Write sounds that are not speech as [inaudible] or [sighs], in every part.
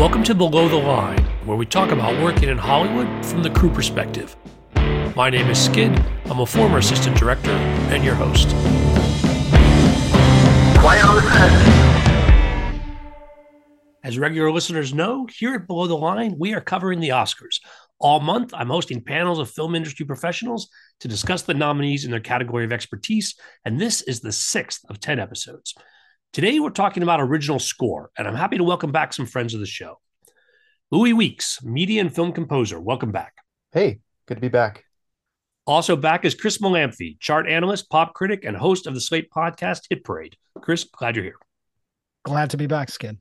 Welcome to Below the Line, where we talk about working in Hollywood from the crew perspective. My name is Skid. I'm a former assistant director and your host. Quiet on the set. As regular listeners know, here at Below the Line, we are covering the Oscars. All month, I'm hosting panels of film industry professionals to discuss the nominees in their category of expertise, and this is the sixth of 10 episodes. Today, we're talking about original score, and I'm happy to welcome back some friends of the show. Louis Weeks, media and film composer, welcome back. Hey, good to be back. Also back is Chris Molanphy, chart analyst, pop critic, and host of the Slate podcast Hit Parade. Chris, glad you're here. Glad to be back, Skid.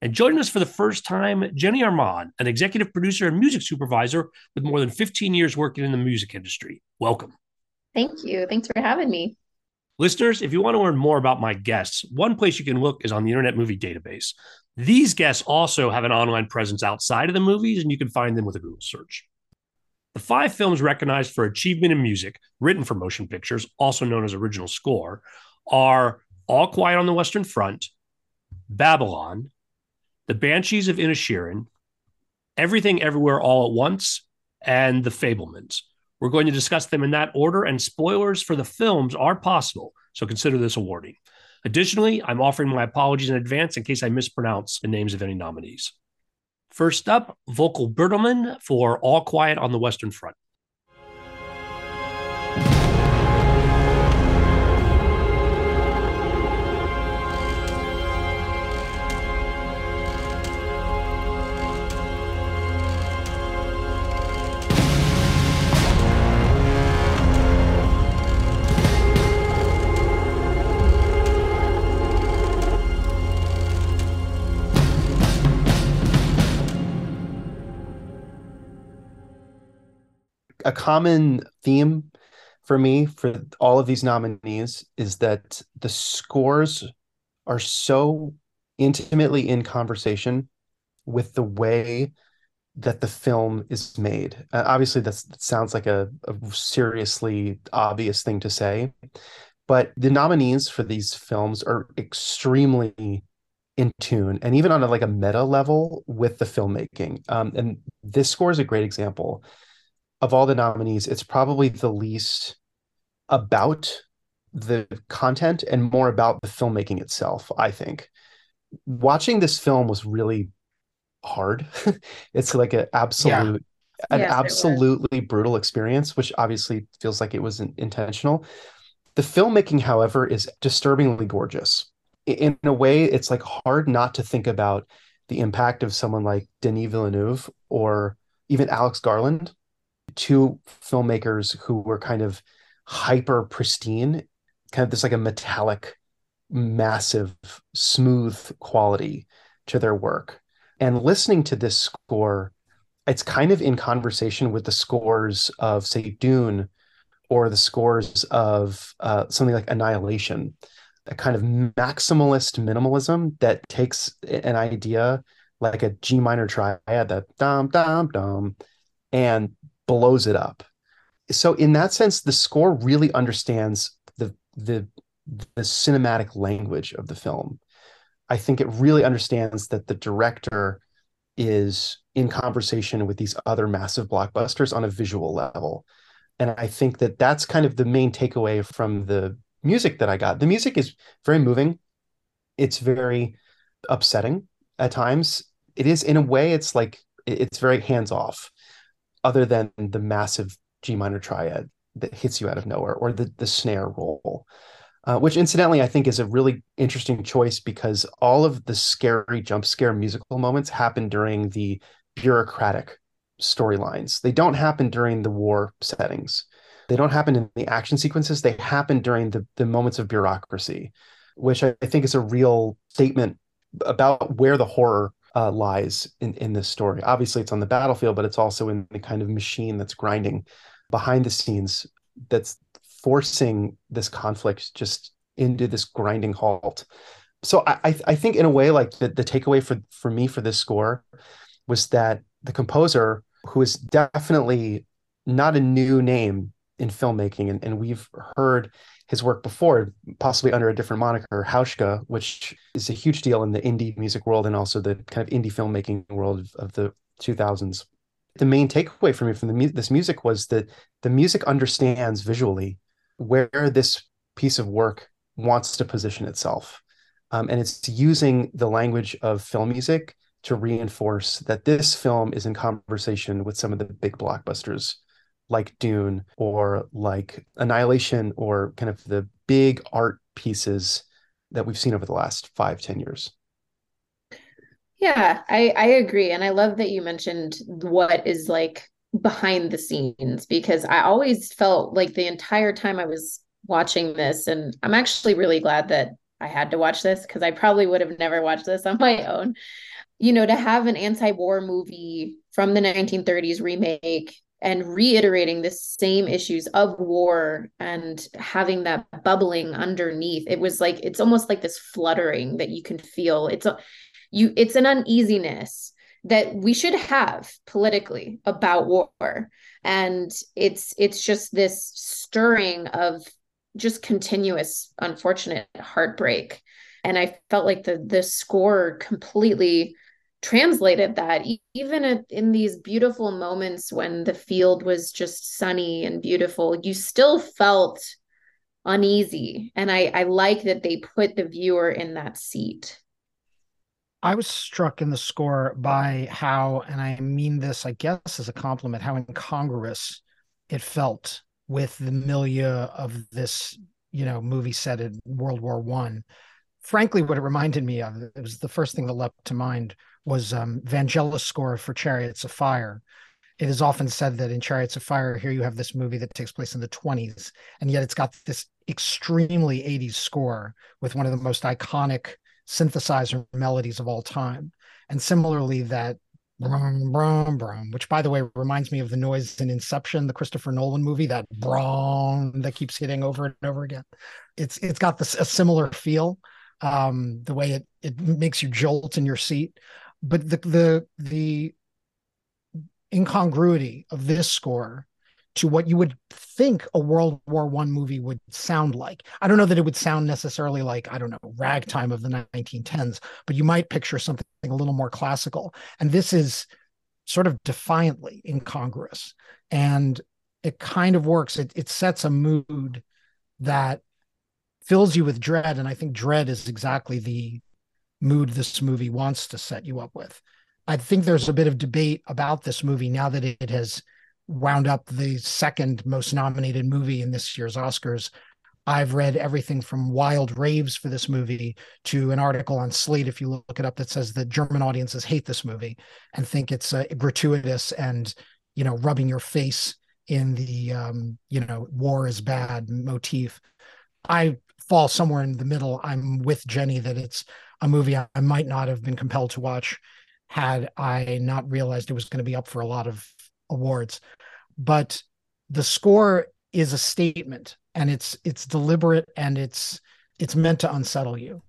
And joining us for the first time, Jenny Armand, an executive producer and music supervisor with more than 15 years working in the music industry. Welcome. Thank you. Thanks for having me. Listeners, if you want to learn more about my guests, one place you can look is on the Internet Movie Database. These guests also have an online presence outside of the movies, and you can find them with a Google search. The five films recognized for achievement in music, written for motion pictures, also known as original score, are All Quiet on the Western Front, Babylon, The Banshees of Inisherin, Everything Everywhere All at Once, and The Fabelmans. We're going to discuss them in that order, and spoilers for the films are possible, so consider this a warning. Additionally, I'm offering my apologies in advance in case I mispronounce the names of any nominees. First up, Volker Bertelmann for All Quiet on the Western Front. Common theme for me for all of these nominees is that the scores are so intimately in conversation with the way that the film is made. Uh, obviously, that sounds like a, a seriously obvious thing to say, but the nominees for these films are extremely in tune and even on a, like a meta level with the filmmaking. Um, and this score is a great example of all the nominees, it's probably the least about the content and more about the filmmaking itself, I think. Watching this film was really hard. [laughs] it's like an absolute yeah. an yes, absolutely brutal experience, which obviously feels like it wasn't intentional. The filmmaking, however, is disturbingly gorgeous. In a way, it's like hard not to think about the impact of someone like Denis Villeneuve or even Alex Garland two filmmakers who were kind of hyper pristine, kind of this like a metallic, massive, smooth quality to their work. And listening to this score, it's kind of in conversation with the scores of, say, Dune or the scores of uh, something like Annihilation, a kind of maximalist minimalism that takes an idea like a G minor triad, that dum dum dum, and blows it up. So in that sense, the score really understands the the the cinematic language of the film. I think it really understands that the director is in conversation with these other massive blockbusters on a visual level. And I think that that's kind of the main takeaway from the music that I got. The music is very moving. It's very upsetting at times. It is in a way it's like it's very hands off other than the massive G minor triad that hits you out of nowhere or the, the snare roll. Uh, which incidentally I think is a really interesting choice because all of the scary jump scare musical moments happen during the bureaucratic storylines. They don't happen during the war settings. They don't happen in the action sequences. They happen during the, the moments of bureaucracy, which I, I think is a real statement about where the horror uh, lies in, in this story. Obviously, it's on the battlefield, but it's also in the kind of machine that's grinding behind the scenes that's forcing this conflict just into this grinding halt. So I, I think in a way, like the, the takeaway for, for me for this score was that the composer, who is definitely not a new name in filmmaking, and, and we've heard his work before, possibly under a different moniker, Hauschka, which is a huge deal in the indie music world and also the kind of indie filmmaking world of, of the 2000s. The main takeaway for me from the mu- this music was that the music understands visually where this piece of work wants to position itself. Um, and it's using the language of film music to reinforce that this film is in conversation with some of the big blockbusters like Dune or like Annihilation or kind of the big art pieces that we've seen over the last five, ten years. Yeah, I, I agree. And I love that you mentioned what is like behind the scenes because I always felt like the entire time I was watching this, and I'm actually really glad that I had to watch this because I probably would have never watched this on my own. You know, to have an anti war movie from the 1930s remake and reiterating the same issues of war and having that bubbling underneath. It was like it's almost like this fluttering that you can feel. It's a you it's an uneasiness that we should have politically about war. And it's it's just this stirring of just continuous unfortunate heartbreak. And i felt like the the score completely translated that even in these beautiful moments when the field was just sunny and beautiful you still felt uneasy. And i i like that they put the viewer in that seat. I was struck in the score by how and i mean this i guess as a compliment how incongruous it felt with the milieu of this you know movie set in world war one. Frankly what it reminded me of it was the first thing that leapt to mind was um, Vangelis score for Chariots of Fire. It is often said that in Chariots of Fire, here you have this movie that takes place in the 20s, and yet it's got this extremely 80s score with one of the most iconic synthesizer melodies of all time. And similarly, that brum, brum, brum, which by the way reminds me of the noise in Inception, the Christopher Nolan movie, that brum that keeps hitting over and over again. It's it's got this a similar feel, um, the way it it makes you jolt in your seat but the the the incongruity of this score to what you would think a World War One movie would sound like. I don't know that it would sound necessarily like I don't know ragtime of the 1910s, but you might picture something a little more classical. And this is sort of defiantly incongruous, and it kind of works. It it sets a mood that fills you with dread, and I think dread is exactly the mood this movie wants to set you up with. I think there's a bit of debate about this movie now that it has wound up the second most nominated movie in this year's Oscars. I've read everything from wild raves for this movie to an article on Slate, if you look it up, that says that German audiences hate this movie and think it's uh, gratuitous and, you know, rubbing your face in the, um, you know, war is bad motif. I fall somewhere in the middle. I'm with Jenny that it's a movie I might not have been compelled to watch had I not realized it was going to be up for a lot of awards. But the score is a statement and it's it's deliberate and it's it's meant to unsettle you.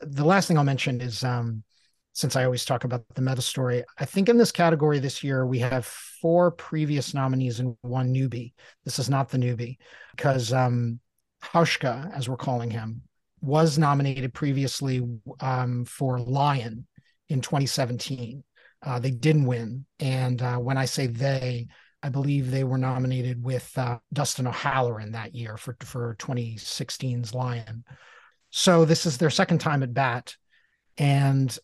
The last thing I'll mention is um since I always talk about the meta story, I think in this category this year we have four previous nominees and one newbie. This is not the newbie because um Hauschka, as we're calling him, was nominated previously um, for Lion in 2017. Uh, they didn't win. And uh, when I say they, I believe they were nominated with uh, Dustin O'Halloran that year for, for 2016's Lion. So this is their second time at bat. And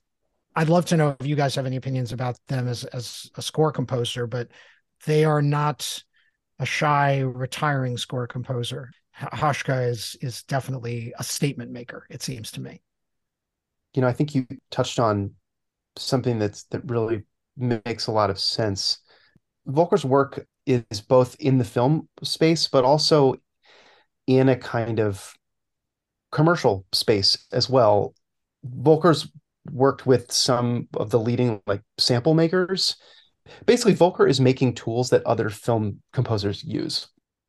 I'd love to know if you guys have any opinions about them as, as a score composer, but they are not a shy retiring score composer. Hauschka is is definitely a statement maker. It seems to me. You know, I think you touched on something that's that really makes a lot of sense. Volker's work is both in the film space, but also in a kind of commercial space as well. Volker's worked with some of the leading like sample makers. Basically, Volker is making tools that other film composers use.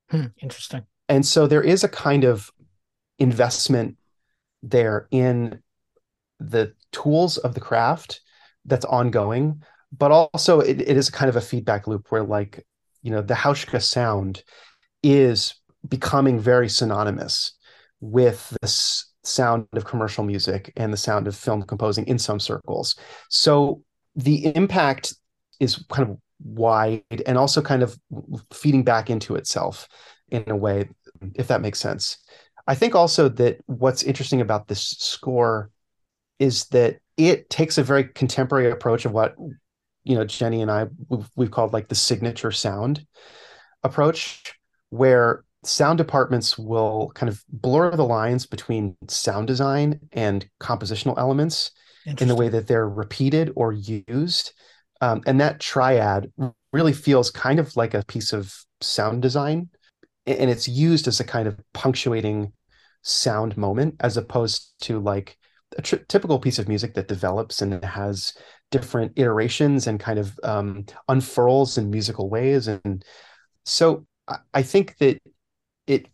Hmm, interesting and so there is a kind of investment there in the tools of the craft that's ongoing but also it, it is kind of a feedback loop where like you know the hauschka sound is becoming very synonymous with the sound of commercial music and the sound of film composing in some circles. So the impact is kind of wide and also kind of feeding back into itself in a way, if that makes sense. I think also that what's interesting about this score is that it takes a very contemporary approach of what you know Jenny and I we've, we've called like the signature sound approach, where sound departments will kind of blur the lines between sound design and compositional elements in the way that they're repeated or used. Um, and that triad really feels kind of like a piece of sound design. And it's used as a kind of punctuating sound moment as opposed to like a tr- typical piece of music that develops and has different iterations and kind of um, unfurls in musical ways. And so I, think that it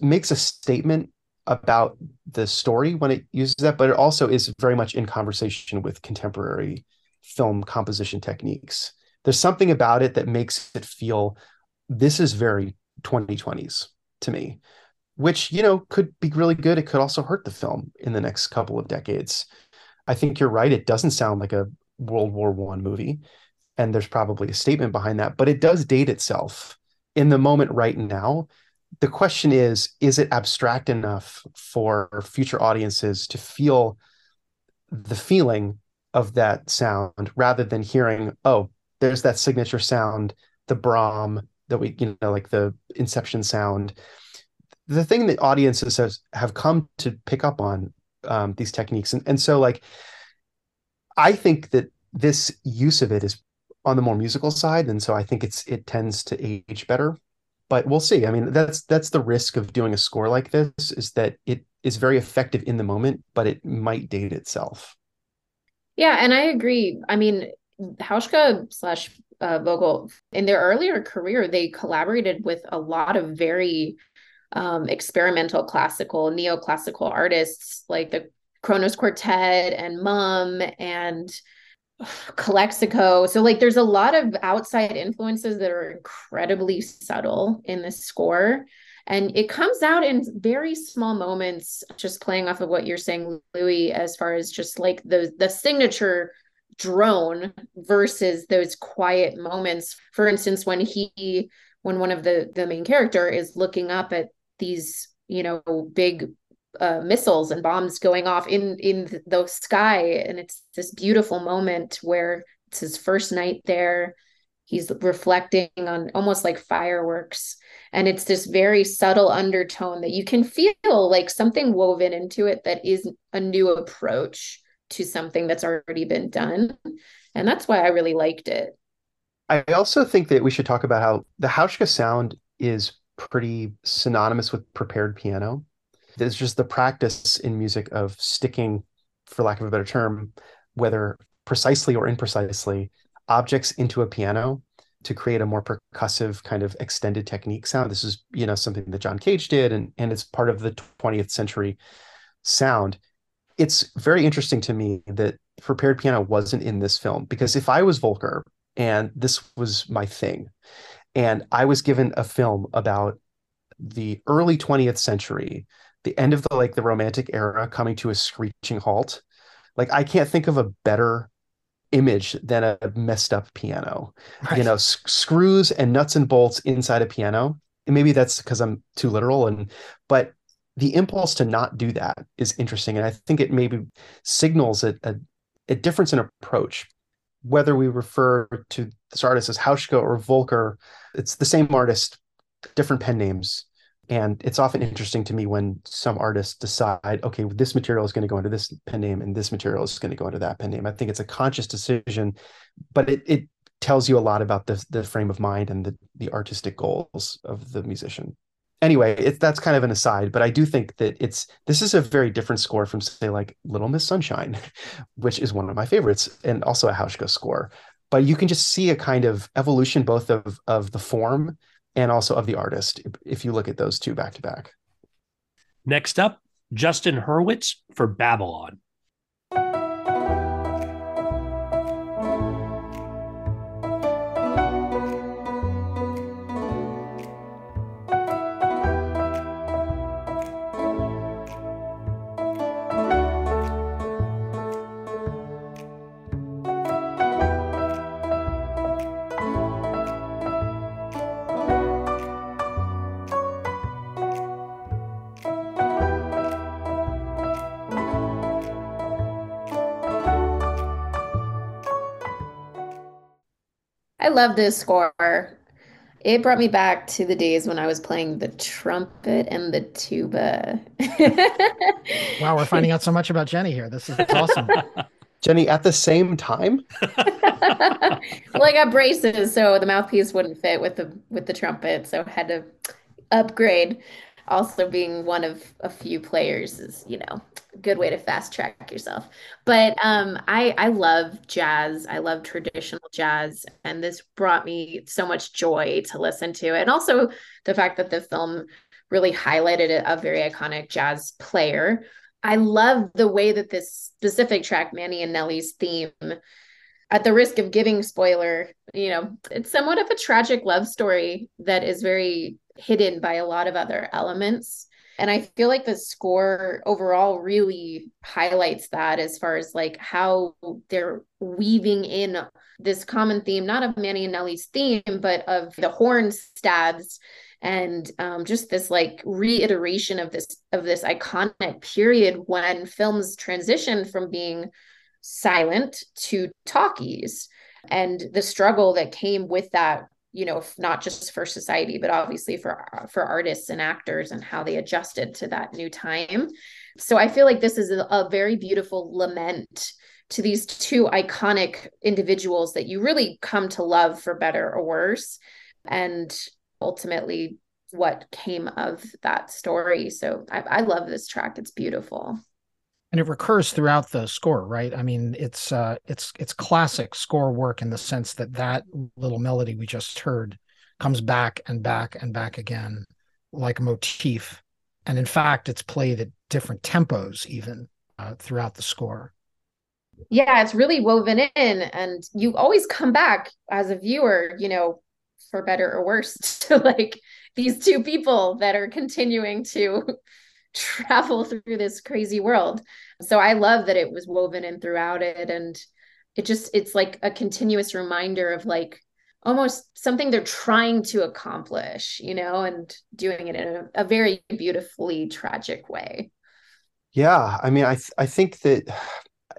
makes a statement about the story when it uses that, but it also is very much in conversation with contemporary film composition techniques. There's something about it that makes it feel this is very 2020s to me, which, you know, could be really good. It could also hurt the film in the next couple of decades. I think you're right. It doesn't sound like a World War One movie, and there's probably a statement behind that, but it does date itself in the moment right now. The question is, is it abstract enough for future audiences to feel the feeling of that sound rather than hearing, oh, there's that signature sound, the Brahm that we, you know, like the Inception sound. The thing that audiences have, come to pick up on um, these techniques. And, and so, like, I think that this use of it is on the more musical side. And so I think it's it tends to age better. But we'll see. I mean, that's that's the risk of doing a score like this is that it is very effective in the moment, but it might date itself. Yeah, and I agree. I mean, Hauschka slash uh, Volker in their earlier career, they collaborated with a lot of very um, experimental classical, neoclassical artists like the Kronos Quartet and Mum and [sighs] Calexico. So like there's a lot of outside influences that are incredibly subtle in this score. And it comes out in very small moments, just playing off of what you're saying, Louis, as far as just like the the signature drone versus those quiet moments. For instance, when he when one of the the main character is looking up at these, you know, big uh, missiles and bombs going off in in the sky and it's this beautiful moment where it's his first night there he's reflecting on almost like fireworks and it's this very subtle undertone that you can feel like something woven into it that is a new approach to something that's already been done and that's why i really liked it I also think that we should talk about how the Hauschka sound is pretty synonymous with prepared piano there's just the practice in music of sticking, for lack of a better term, whether precisely or imprecisely, objects into a piano to create a more percussive kind of extended technique sound. This is, you know, something that John Cage did, and and it's part of the 20th century sound. It's very interesting to me that prepared piano wasn't in this film because if I was Volker and this was my thing, and I was given a film about the early 20th century the end of the like the romantic era coming to a screeching halt like i can't think of a better image than a messed up piano right. you know s- screws and nuts and bolts inside a piano and maybe that's because i'm too literal and but the impulse to not do that is interesting and i think it maybe signals a, a, a difference in approach. Whether we refer to this artist as Hauschka or Volker, it's the same artist, different pen names and it's often interesting to me when some artists decide okay this material is going to go into this pen name and this material is going to go into that pen name. I think it's a conscious decision but it, it tells you a lot about the, the frame of mind and the, the artistic goals of the musician anyway it, that's kind of an aside but i do think that it's this is a very different score from say like little miss sunshine [laughs] which is one of my favorites and also a hauschka score but you can just see a kind of evolution both of of the form and also of the artist if you look at those two back to back. Next up, Justin Hurwitz for Babylon. Love this score. It brought me back to the days when I was playing the trumpet and the tuba. Wow, we're finding out so much about Jenny here. This is awesome. [laughs] Jenny, at the same time, [laughs] well, I got braces, so the mouthpiece wouldn't fit with the with the trumpet, so I had to upgrade. Also, being one of a few players is, you know, a good way to fast track yourself. But um, I I love jazz. I love traditional jazz, and this brought me so much joy to listen to, and also the fact that the film really highlighted a, a very iconic jazz player. I love the way that this specific track, Manny and Nelly's theme, at the risk of giving spoiler, you know, it's somewhat of a tragic love story that is very hidden by a lot of other elements. And I feel like the score overall really highlights that as far as like how they're weaving in this common theme, not of Manny and Nelly's theme, but of the horn stabs and um, just this like reiteration of this of this iconic period when films transitioned from being silent to talkies and the struggle that came with that you know not just for society but obviously for uh, for artists and actors and how they adjusted to that new time. So i feel like this is a, a very beautiful lament to these two iconic individuals that you really come to love for better or worse and ultimately what came of that story. So I, I love this track. It's beautiful and it recurs throughout the score right? I mean it's uh it's it's classic score work in the sense that that little melody we just heard comes back and back and back again like a motif. And in fact it's played at different tempos even uh, throughout the score. Yeah it's really woven in and you always come back as a viewer you know for better or worse [laughs] to like these two people that are continuing to [laughs] travel through this crazy world. So I love that it was woven in throughout it. And it just, it's like a continuous reminder of like almost something they're trying to accomplish, you know, and doing it in a, a very beautifully tragic way. yeah, I mean, I th- I think that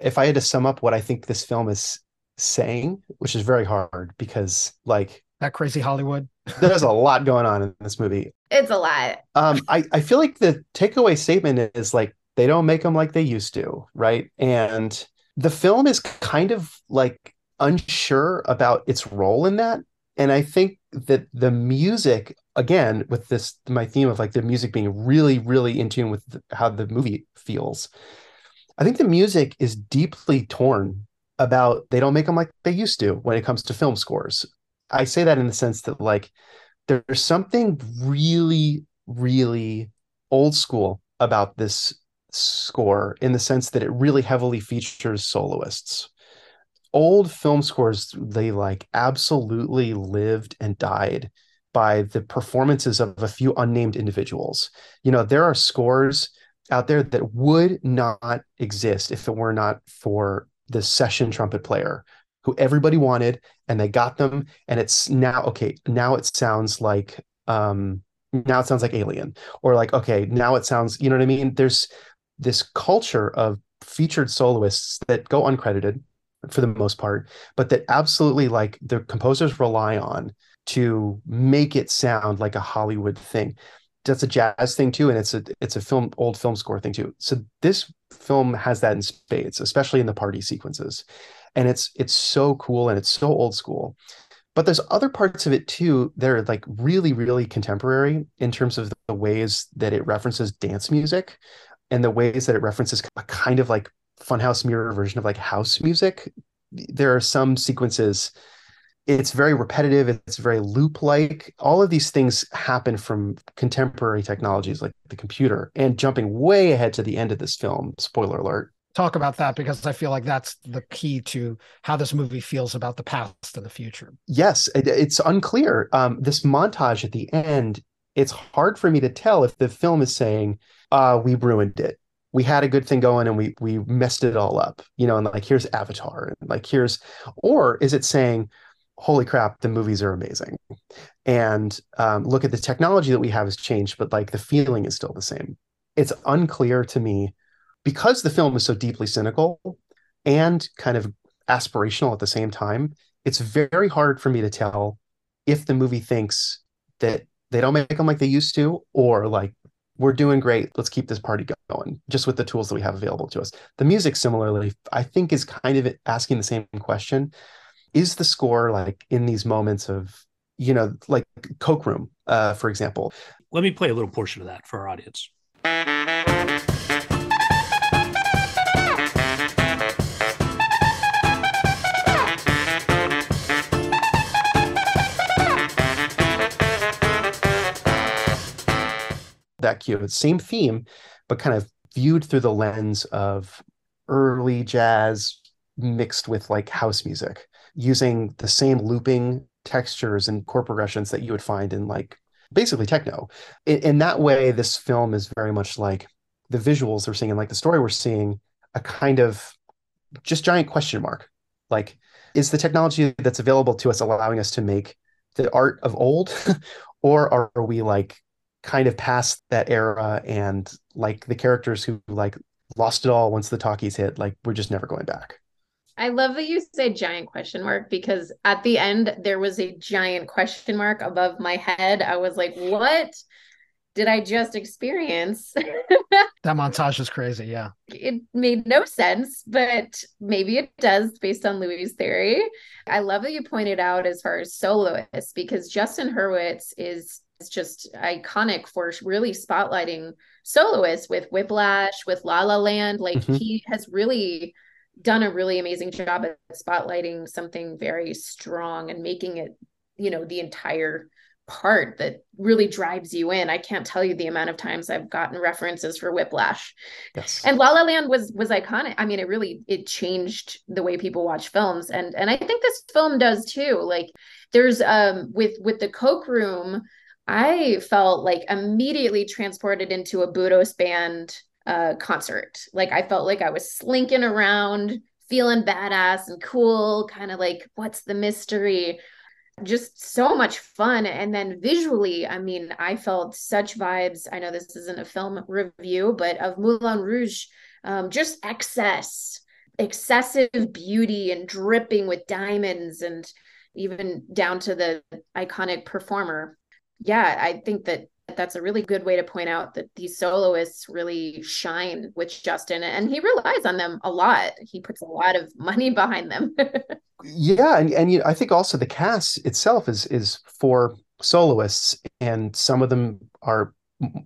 if I had to sum up what I think this film is saying, which is very hard because like that crazy hollywood [laughs] there's a lot going on in this movie. It's a lot. Um, I, I feel like the takeaway statement is like they don't make them like they used to, right? And the film is kind of like unsure about its role in that. And I think that the music, again, with this my theme of like the music being really, really in tune with the, how the movie feels. I think the music is deeply torn about they don't make them like they used to when it comes to film scores. I say that in the sense that like there's something really, really old school about this score in the sense that it really heavily features soloists. Old film scores, they like absolutely lived and died by the performances of a few unnamed individuals. You know, there are scores out there that would not exist if it were not for the session trumpet player who everybody wanted and they got them and it's now okay now it sounds like um now it sounds like alien or like okay now it sounds you know what i mean there's this culture of featured soloists that go uncredited for the most part but that absolutely like the composers rely on to make it sound like a hollywood thing. That's a jazz thing too and it's a it's a film old film score thing too. So this film has that in spades especially in the party sequences. And it's it's so cool and it's so old school. But there's other parts of it too that are like really really contemporary in terms of the ways that it references dance music and the ways that it references a kind of like funhouse mirror version of like house music there are some sequences it's very repetitive it's very loop like all of these things happen from contemporary technologies like the computer and jumping way ahead to the end of this film spoiler alert talk about that because I feel like that's the key to how this movie feels about the past and the future. Yes, it, it's unclear. Um, this montage at the end, it's hard for me to tell if the film is saying, uh, we ruined it. We had a good thing going and we we messed it all up, you know, and like here's Avatar, and like here's, or is it saying, holy crap, the movies are amazing, and um, look at the technology that we have has changed, but like the feeling is still the same. It's unclear to me because the film is so deeply cynical and kind of aspirational at the same time it's very hard for me to tell if the movie thinks that they don't make them like they used to, or like we're doing great. Let's keep this party going just with the tools that we have available to us. The music, similarly, I think is kind of asking the same question. Is the score like in these moments of, you know, like Coke Room, uh, for example? Let me play a little portion of that for our audience. That cue. Same theme, but kind of viewed through the lens of early jazz mixed with like house music, using the same looping textures and chord progressions that you would find in like basically techno. In, in that way, this film is very much like the visuals we're seeing and like the story we're seeing a kind of just giant question mark. Like, is the technology that's available to us allowing us to make the art of old, [laughs] or are we like kind of past that era and like the characters who like lost it all once the talkies hit like we're just never going back. I love that you say giant question mark because at the end there was a giant question mark above my head. I was like what did i just experience? [laughs] That montage is crazy yeah. It made no sense but maybe it does based on louis' theory. I love that you pointed out as far as soloists because justin hurwitz is is just iconic for really spotlighting soloists with Whiplash, with La La Land. Like mm-hmm. he has really done a really amazing job at spotlighting something very strong and making it, you know, the entire part that really drives you in. I can't tell you the amount of times I've gotten references for Whiplash. Yes. And La La Land was was iconic. I mean, it really it changed the way people watch films and and I think this film does too. Like there's um with with the Coke Room I felt like immediately transported into a Budos band uh, concert. Like I felt like I was slinking around, feeling badass and cool, kind of like, what's the mystery? Just so much fun. And then visually, I mean, I felt such vibes. I know this isn't a film review, but of Moulin Rouge, um, just excess, excessive beauty and dripping with diamonds and even down to the iconic performer yeah, I think that that's a really good way to point out that these soloists really shine with Justin and he relies on them a lot. He puts a lot of money [laughs] behind them. yeah, and and you know, I think also the cast itself is is for soloists and some of them are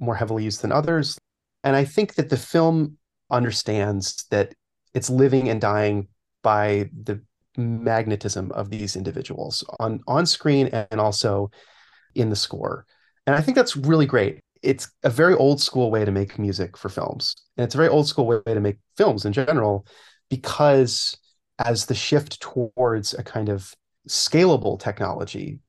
more heavily used than others. And I think that the film understands that it's living and dying by the magnetism of these individuals on on screen and also in the score. And I think that's really great. It's a very old school way to make music for films. And it's a very old school way to make films in general, because as the shift towards a kind of scalable technology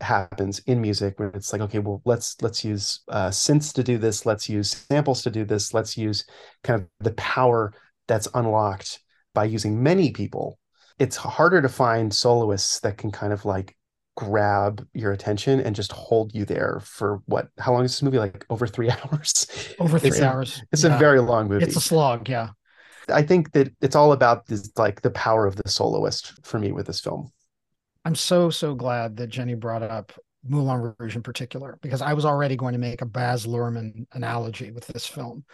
happens in music where it's like okay well let's let's use uh, synths to do this let's use samples to do this let's use kind of the power that's unlocked by using many people it's harder to find soloists that can kind of like grab your attention and just hold you there for what how long is this movie? Like over three [laughs] hours? Over three it's hours. a, it's yeah. a very long movie. It's a slog yeah. I think that it's all about this like the power of the soloist for me with this film. I'm so so glad that jenny brought up moulin rouge in particular because i was already going to make a baz luhrmann analogy with this film.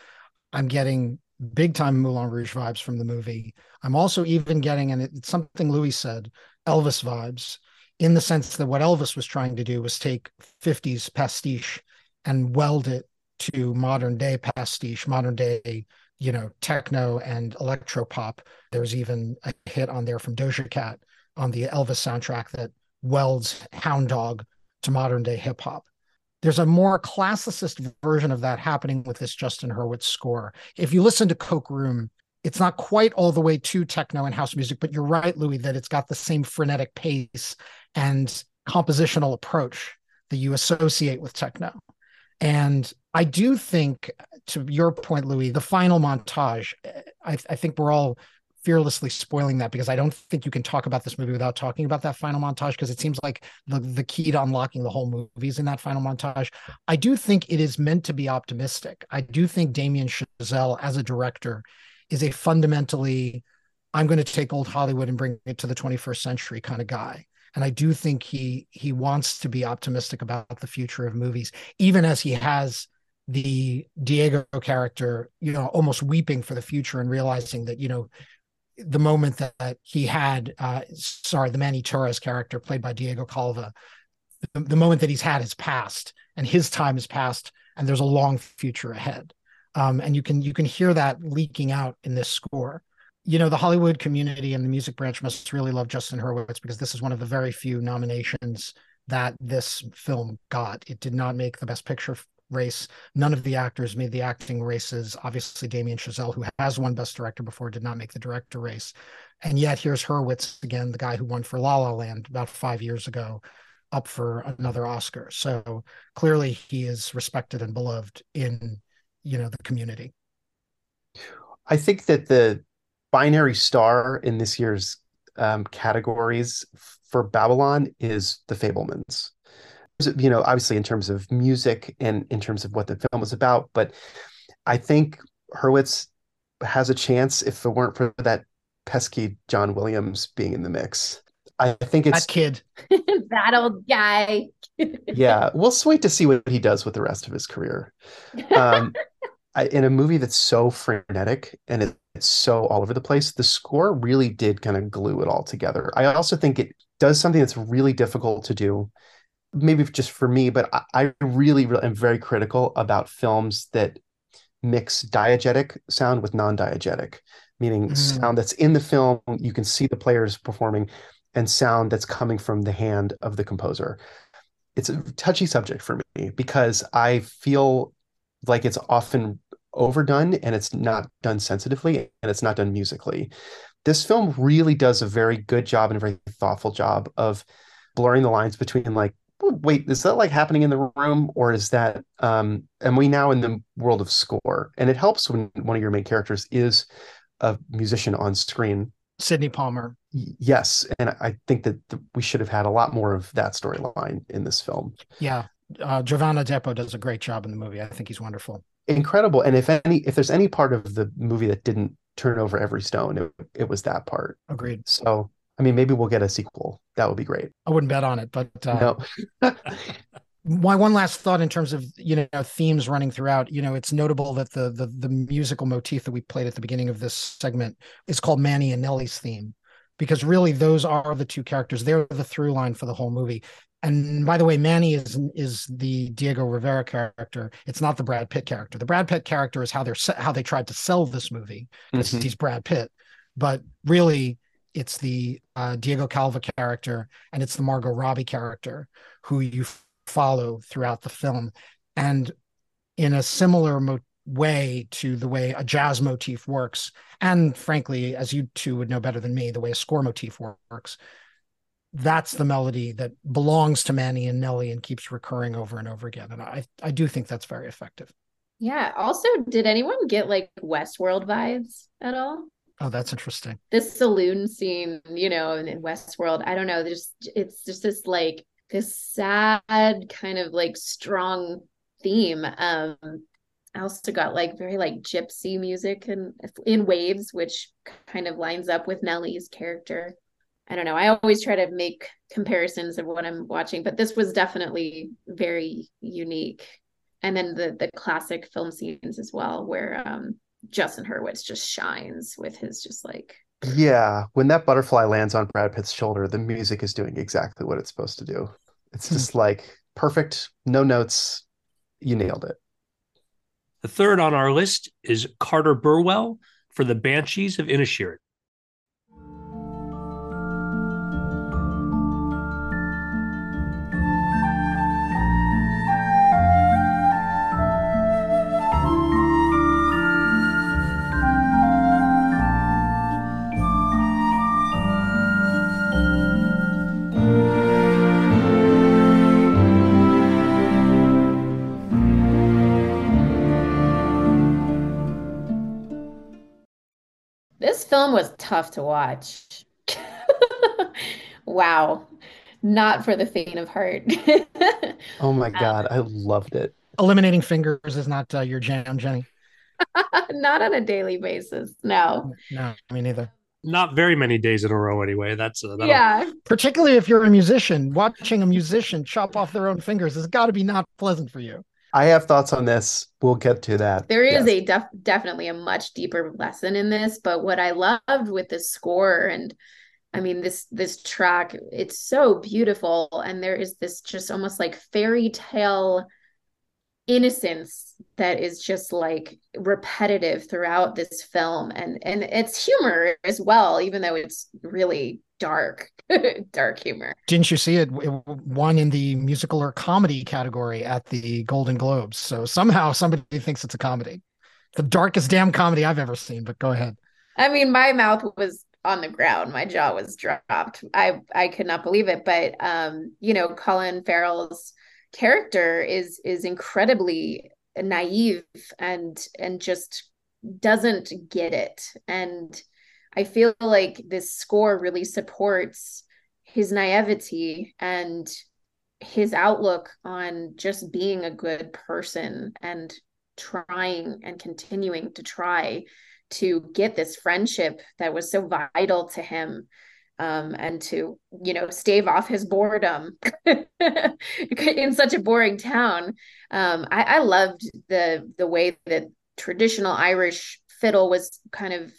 I'm getting big time moulin rouge vibes from the movie. I'm also even getting and it's something louis said elvis vibes in the sense that what Elvis was trying to do was take 50s pastiche and weld it to modern day pastiche, modern day, you know, techno and electro pop. There's even a hit on there from Doja Cat on the Elvis soundtrack that welds Hound Dog to modern day hip hop. There's a more classicist version of that happening with this Justin Hurwitz score. If you listen to Coke Room, it's not quite all the way to techno and house music, but you're right, Louis, that it's got the same frenetic pace and compositional approach that you associate with techno. And I do think, to your point, Louis, the final montage, I, I, think we're all fearlessly spoiling that because I don't think you can talk about this movie without talking about that final montage because it seems like the, the key to unlocking the whole movie is in that final montage. I do think it is meant to be optimistic. I do think Damien Chazelle, as a director, is a fundamentally I'm going to take old Hollywood and bring it to the 21st century kind of guy. And I do think he he wants to be optimistic about the future of movies, even as he has the Diego character, you know, almost weeping for the future and realizing that, you know, the moment that, he had, uh, sorry, the Manny Torres character played by Diego Calva, the, the moment that he's had has passed and his time has passed and there's a long future ahead. Um, and you can you can hear that leaking out in this score you know the hollywood community and the music branch must really love justin hurwitz because this is one of the very few nominations that this film got. It did not make the best picture race. None of the actors made the acting races. Obviously damien chazelle who has won best director before did not make the director race. And yet here's hurwitz again the guy who won for la la land about five years ago up for another oscar. So clearly he is respected and beloved in you know the community. I think that the binary star in this year's um, categories for Babylon is The Fabelmans. You know, obviously in terms of music and in terms of what the film was about, but I think Hurwitz has a chance if it weren't for that pesky John Williams being in the mix. I think it's that kid. [laughs] that old guy. [laughs] yeah, we'll wait to see what he does with the rest of his career. Um, [laughs] I, in a movie that's so frenetic and it, it's so all over the place, the score really did kind of glue it all together. I also think it does something that's really difficult to do, maybe just for me, but I, I really, really am very critical about films that mix diegetic sound with non-diegetic, meaning Mm. sound that's in the film, you can see the players performing, and sound that's coming from the hand of the composer. It's a touchy subject for me because I feel like it's often overdone and it's not done sensitively and it's not done musically. This film really does a very good job and a very thoughtful job of blurring the lines between like, wait, is that like happening in the room or is that um and we now in the world of score? And it helps when one of your main characters is a musician on screen. Sidney Palmer. Yes, and I think that th- we should have had a lot more of that storyline in this film. Yeah. Uh, Jovan Adepo does a great job in the movie. I think he's wonderful. Incredible. And if any if there's any part of the movie that didn't turn over every stone it, it was that part. Agreed. so i mean maybe we'll get a sequel. That would be great. I wouldn't bet on it, but uh, no. [laughs] My one last thought in terms of you know themes running throughout you know it's notable that the the the musical motif that we played at the beginning of this segment is called manny and nellie's theme because really those are the two characters. They're the through line for the whole movie and by the way manny is is the diego rivera character it's not the brad pitt character the brad pitt character is how they're how they tried to sell this movie because Mhm. he's brad pitt but really it's the uh, diego calva character and it's the margot robbie character who you follow throughout the film. And in a similar mo- way to the way a jazz motif works, and frankly, as you two would know better than me, the way a score motif works, that's the melody that belongs to Manny and Nellie and keeps recurring over and over again. And I, I do think that's very effective. Yeah. Also, did anyone get like Westworld vibes at all? Oh, that's interesting. This saloon scene, you know, in, in Westworld, I don't know. There's it's just this like this sad kind of like strong theme. Um, I also got like very like gypsy music and in waves, which kind of lines up with Nellie's character. I don't know. I always try to make comparisons of what I'm watching, but this was definitely very unique. And then the the classic film scenes as well, where um Justin Hurwitz just shines with his just like yeah when that butterfly lands on brad pitt's shoulder the music is doing exactly what it's supposed to do it's Hmm. just like perfect no notes you nailed it The third on our list is Carter Burwell for the Banshees of Inisherin. Film was tough to watch. [laughs] wow. Not for the faint of heart. [laughs] oh my god i loved it Eliminating fingers is not uh, your jam, Jenny. [laughs] Not on a daily basis. No. No, me neither. not very many days in a row anyway. That's uh, Yeah. Particularly if you're a musician, watching a musician chop off their own fingers has got to be not pleasant for you. I have thoughts on this. We'll get to that. There is Yes. a def- definitely a much deeper lesson in this, but what I loved with the score and I mean this this track, it's so beautiful and there is this just almost like fairy tale innocence that is just like repetitive throughout this film and and it's humor as well even though it's really dark [laughs] dark humor. Didn't you see it? It won in the musical or comedy category at the Golden Globes. So somehow somebody thinks it's a comedy. The darkest damn comedy I've ever seen, but go ahead. I mean, my mouth was on the ground. My jaw was dropped. I I could not believe it. But um, you know, Colin Farrell's character is is incredibly naive and and just doesn't get it. And I feel like this score really supports his naivety and his outlook on just being a good person and trying and continuing to try to get this friendship that was so vital to him um, and to you know stave off his boredom [laughs] in such a boring town. Um, I, I loved the the way that traditional irish fiddle was kind of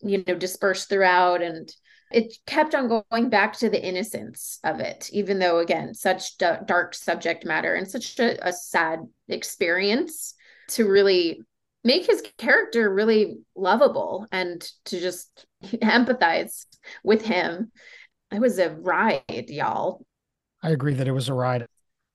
you know dispersed throughout and it kept on going back to the innocence of it even though again such d- dark subject matter and such a, a sad experience to really make his character really lovable and to just [laughs] empathize with him. It was a ride, y'all. I agree that it was a ride.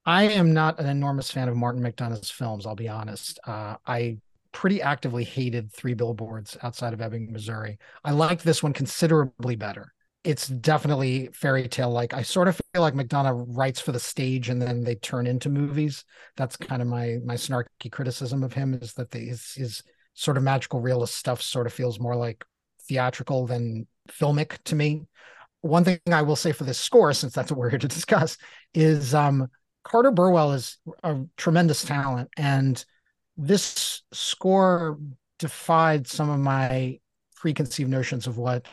I am not an enormous fan of Martin McDonagh's films, I'll be honest. Uh, I pretty actively hated Three Billboards Outside of Ebbing, Missouri. I like this one considerably better. It's definitely fairy tale like. I sort of feel like McDonagh writes for the stage and then they turn into movies. That's kind of my my snarky criticism of him is that the, his his sort of magical realist stuff sort of feels more like theatrical than filmic to me. One thing I will say for this score, since that's what we're here to discuss, is um, Carter Burwell is a tremendous talent, and this score defied some of my preconceived notions of what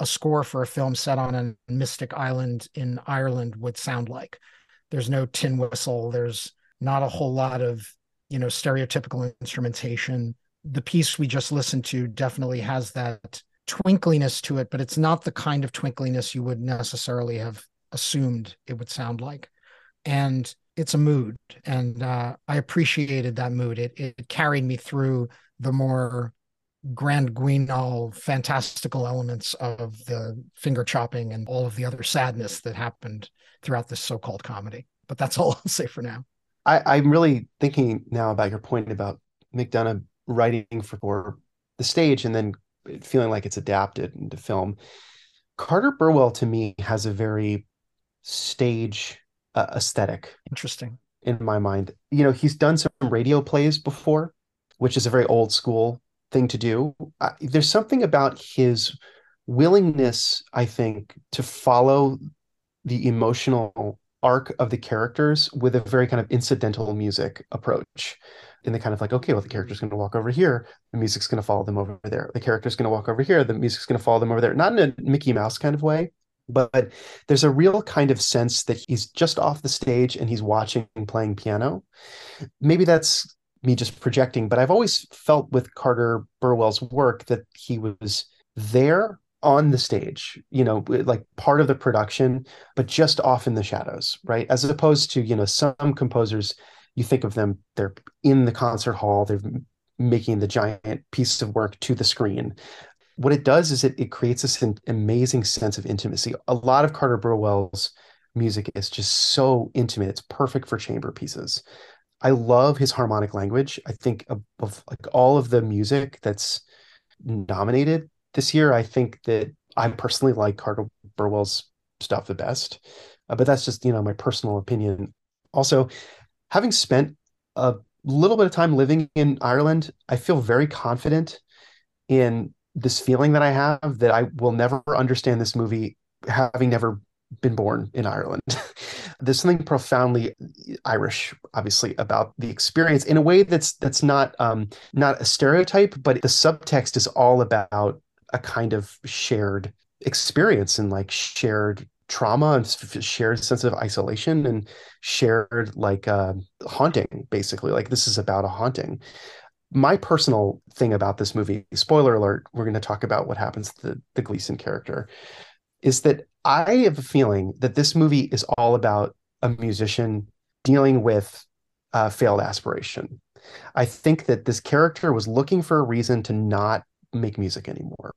a score for a film set on a mystic island in Ireland would sound like. There's no tin whistle. There's not a whole lot of you know stereotypical instrumentation. The piece we just listened to definitely has that twinkliness to it, but it's not the kind of twinkliness you would necessarily have assumed it would sound like. And it's a mood, and uh, I appreciated that mood. It it carried me through the more grand guignol fantastical elements of the finger chopping and all of the other sadness that happened throughout this so-called comedy. But that's all [laughs] I'll say for now. I, I'm really thinking now about your point about McDonagh writing for, for the stage and then feeling like it's adapted into film. Carter Burwell to me has a very stage uh, aesthetic Interesting. in my mind. You know, he's done some radio plays before, which is a very old school thing to do. Uh, there's something about his willingness, I think, to follow the emotional arc of the characters with a very kind of incidental music approach. In the kind of like, okay, well, the character's going to walk over here, the music's going to follow them over there. The character's going to walk over here, the music's going to follow them over there. Not in a Mickey Mouse kind of way, but there's a real kind of sense that he's just off the stage and he's watching and playing piano. Maybe that's me just projecting, but I've always felt with Carter Burwell's work that he was there on the stage, you know, like part of the production, but just off in the shadows, right? As opposed to, you know, some composers, you think of them, they're in the concert hall, they're making the giant piece of work to the screen. What it does is it, it creates this amazing sense of intimacy. A lot of Carter Burwell's music is just so intimate. It's perfect for chamber pieces. I love his harmonic language. I think of, like all of the music that's nominated this year, I think that I personally like Carter Burwell's stuff the best. Uh, but that's just, you know, my personal opinion. Also, having spent a little bit of time living in Ireland, I feel very confident in this feeling that I have that I will never understand this movie having never been born in Ireland. [laughs] There's something profoundly Irish, obviously, about the experience in a way that's that's not um, not a stereotype, but the subtext is all about a kind of shared experience and like shared trauma and shared sense of isolation and shared like uh, haunting basically. Like this is about a haunting. My personal thing about this movie spoiler alert we're going to talk about what happens to the, the gleason character is that i have a feeling that this movie is all about a musician dealing with uh, failed aspiration i think that this character was looking for a reason to not make music anymore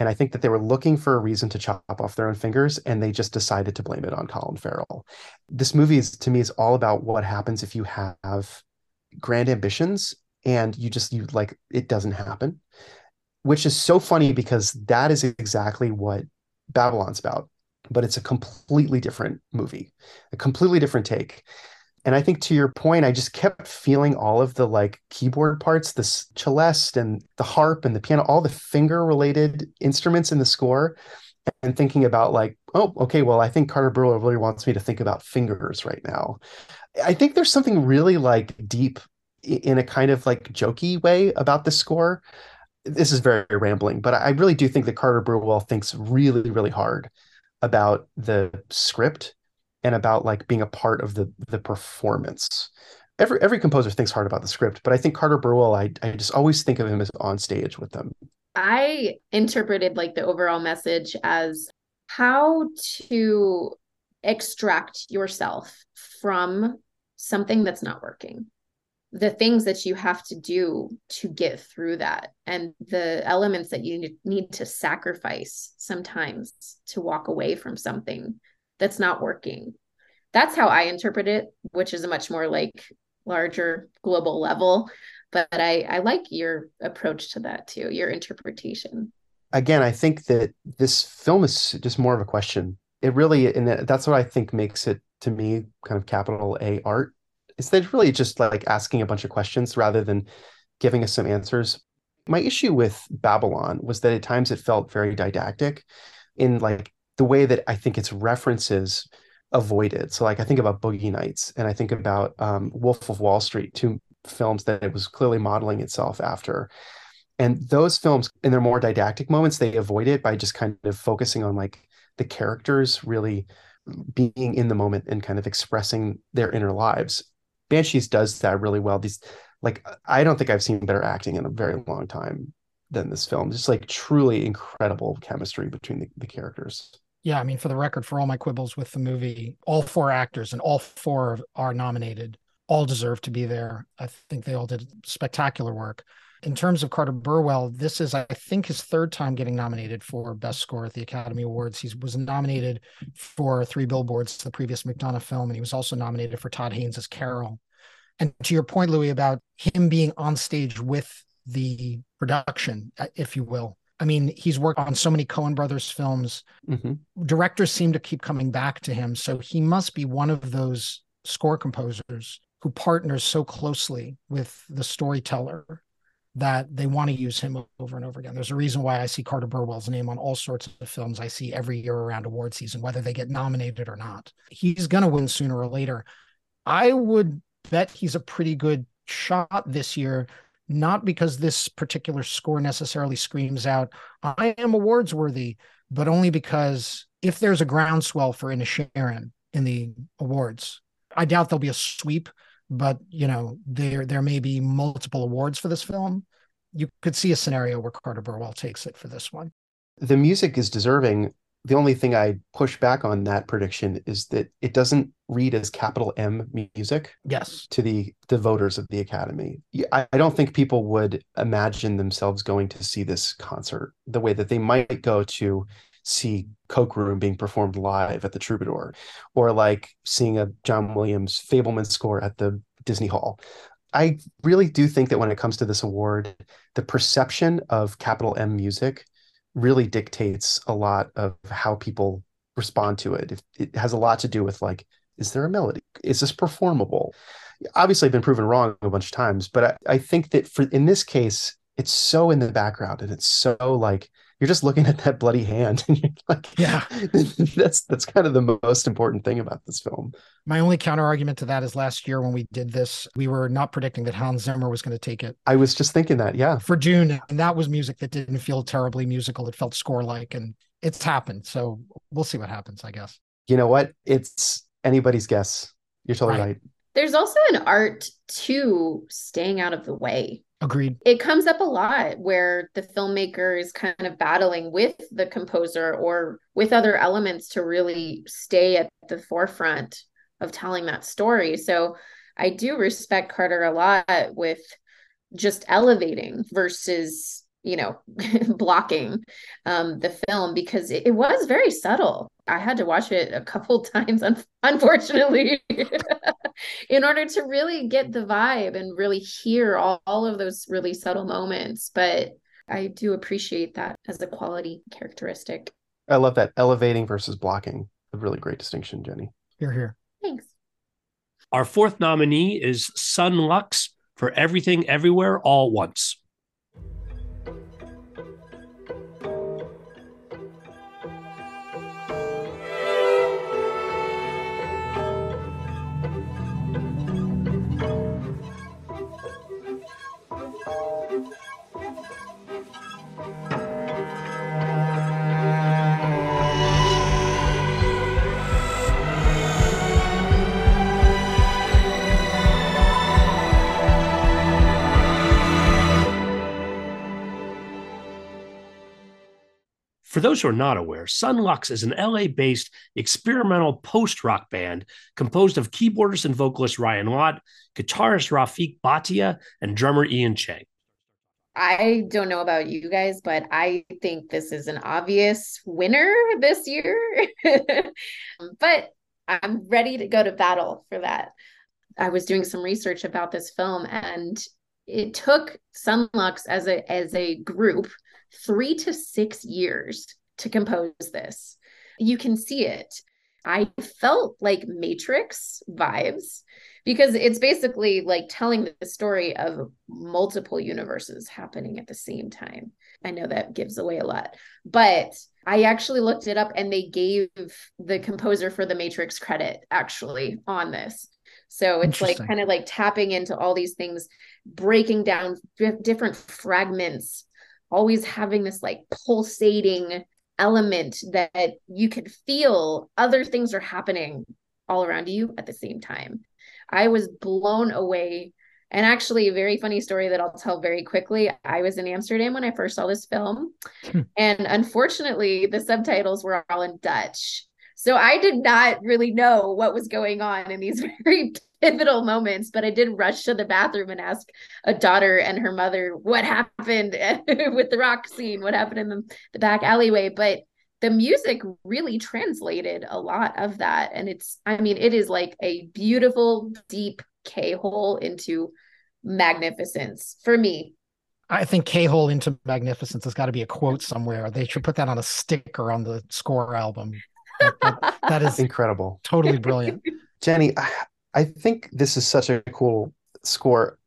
and I think that they were looking for a reason to chop off their own fingers and they just decided to blame it on Colin Farrell. This movie is to me is all about what happens if you have grand ambitions and you just you like it doesn't happen. Which is so funny because that is exactly what Babylon's about, but it's a completely different movie, a completely different take. And I think to your point, I just kept feeling all of the like keyboard parts, this celeste and the harp and the piano, all the finger related instruments in the score, and thinking about like, oh, okay, well, I think Carter Burwell really wants me to think about fingers right now. I think there's something really like deep in a kind of like jokey way about the score. This is very rambling, but I really do think that Carter Burwell thinks really, really hard about the script and about like being a part of the the performance. Every every composer thinks hard about the script, but I think Carter Burwell, I I just always think of him as on stage with them. I interpreted like the overall message as how to extract yourself from something that's not working the things that you have to do to get through that and the elements that you need to sacrifice sometimes to walk away from something that's not working. That's how I interpret it, which is a much more like larger global level. But I, I like your approach to that too, your interpretation. Again, I think that this film is just more of a question. It really, and that's what I think makes it to me kind of capital A art. Is that really just like asking a bunch of questions rather than giving us some answers. My issue with Babylon was that at times it felt very didactic in like the way that I think its references avoided. So like I think about Boogie Nights and I think about um, Wolf of Wall Street, two films that it was clearly modeling itself after. And those films, in their more didactic moments, they avoid it by just kind of focusing on like the characters really being in the moment and kind of expressing their inner lives. Banshees does that really well. These like I don't think I've seen better acting in a very long time than this film. Just like truly incredible chemistry between the, the characters. Yeah, I mean, for the record, for all my quibbles with the movie, all four actors and all four are nominated, all deserve to be there. I think they all did spectacular work. In terms of Carter Burwell, this is, I think, his third time getting nominated for Best Score at the Academy Awards. He was nominated for Three Billboards, the previous McDonagh film, and he was also nominated for Todd Haynes' Carol. And to your point, Louis, about him being on stage with the production, if you will, I mean, he's worked on so many Coen brothers films. Mm-hmm. Directors seem to keep coming back to him. So he must be one of those score composers who partners so closely with the storyteller that they want to use him over and over again. There's a reason why I see Carter Burwell's name on all sorts of films I see every year around award season, whether they get nominated or not. He's going to win sooner or later. I would bet he's a pretty good shot this year not because this particular score necessarily screams out, I am awards worthy, but only because if there's a groundswell for Inisherin in the awards, I doubt there'll be a sweep, but you know, there there may be multiple awards for this film. You could see a scenario where Carter Burwell takes it for this one. The music is deserving the only thing I push back on that prediction is that it doesn't read as capital M music. Yes. To the the voters of the Academy. I, I don't think people would imagine themselves going to see this concert the way that they might go to see Coke Room being performed live at the Troubadour, or like seeing a John Williams Fabelman score at the Disney Hall. I really do think that when it comes to this award, the perception of capital M music really dictates a lot of how people respond to it. It has a lot to do with like, is there a melody? Is this performable? Obviously, I've been proven wrong a bunch of times, but I, I think that for in this case, it's so in the background and it's so like you're just looking at that bloody hand [laughs] and you're like Yeah. [laughs] that's that's kind of the most important thing about this film My only counter argument to that is last year when we did this, we were not predicting that Hans Zimmer was going to take it i was just thinking that yeah for Dune, and that was music that didn't feel terribly musical. It felt score like, and it's happened. So we'll see what happens, I guess. you know what it's anybody's guess you're totally Right. right, There's also an art to staying out of the way. Agreed. It comes up a lot where the filmmaker is kind of battling with the composer or with other elements to really stay at the forefront of telling that story. So I do respect Carter a lot with just elevating versus, you know, [laughs] blocking um, the film because it, it was very subtle. I had to watch it a couple [laughs] times, un- unfortunately, [laughs] in order to really get the vibe and really hear all, all of those really subtle moments. But I do appreciate that as a quality characteristic. i love that elevating versus blocking a really great distinction jenny Here, here. Thanks. Our fourth nominee is Son Lux for Everything Everywhere All Once. For those who are not aware, Son Lux is an LA based experimental post rock band composed of keyboardist and vocalist Ryan Lott, guitarist Rafiq Bhatia, and drummer Ian Chang. I don't know about you guys, but I think this is an obvious winner this year. [laughs] but I'm ready to go to battle for that. I was doing some research about this film and it took Son Lux as a as a group 3 to 6 years to compose this. You can see it. I felt like Matrix vibes because it's basically like telling the story of multiple universes happening at the same time. I know that gives away a lot, but I actually looked it up and they gave the composer for the Matrix credit actually on this. So it's like kind of like tapping into all these things, breaking down di- different fragments, always having this like pulsating element that you can feel other things are happening all around you at the same time. I was blown away. And actually, a very funny story that I'll tell very quickly. I was in Amsterdam when I first saw this film. Hmm. and unfortunately, the subtitles were all in Dutch. So I did not really know what was going on in these [laughs] very pivotal moments, but I did rush to the bathroom and ask a daughter and her mother what happened [laughs] with the rock scene, what happened in the, the back alleyway. But the music really translated a lot of that. And it's, I mean, it is like a beautiful, deep K hole into magnificence for me. I think K hole into magnificence has got to be a quote somewhere. They should put that on a sticker on the score album. That, that- that is [laughs] incredible totally brilliant. Jenny, I, I think this is such a cool score.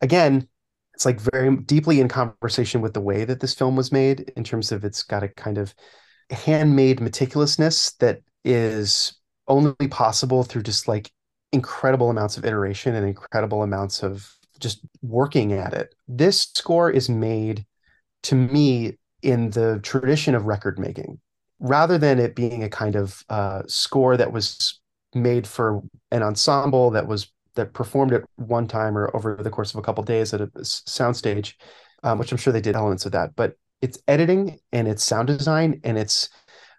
Again, it's like very deeply in conversation with the way that this film was made in terms of it's got a kind of handmade meticulousness that is only possible through just like incredible amounts of iteration and incredible amounts of just working at it. This score is made to me in the tradition of record making rather than it being a kind of uh, score that was made for an ensemble that was that performed at one time or over the course of a couple days at a soundstage, um, which I'm sure they did elements of that. But its editing and its sound design and its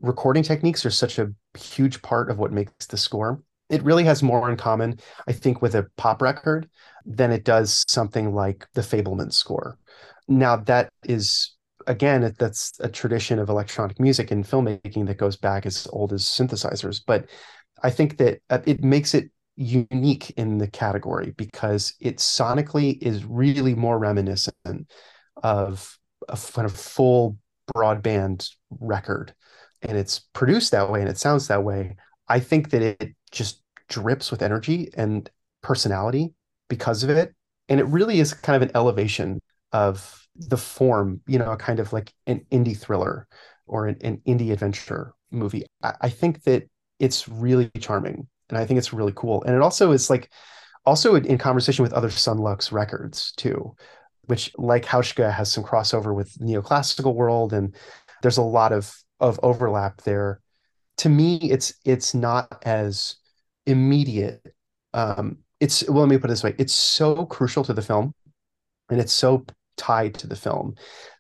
recording techniques are such a huge part of what makes the score. It really has more in common, I think, with a pop record than it does something like the Fabelman score. Now that is again that's a tradition of electronic music and filmmaking that goes back as old as synthesizers, but I think that uh, it makes it unique in the category because it sonically is really more reminiscent of a kind of full broadband record. And it's produced that way and it sounds that way. I think that it just drips with energy and personality because of it. And it really is kind of an elevation of the form, you know, a kind of like an indie thriller or an, an indie adventure movie. I, I think that it's really charming and I think it's really cool. And it also is like also in, conversation with other Son Lux records too, which like Hauschka has some crossover with neoclassical world and there's a lot of of overlap there. To me, it's it's not as immediate. Um, it's well, let me put it this way: it's so crucial to the film, and it's so tied to the film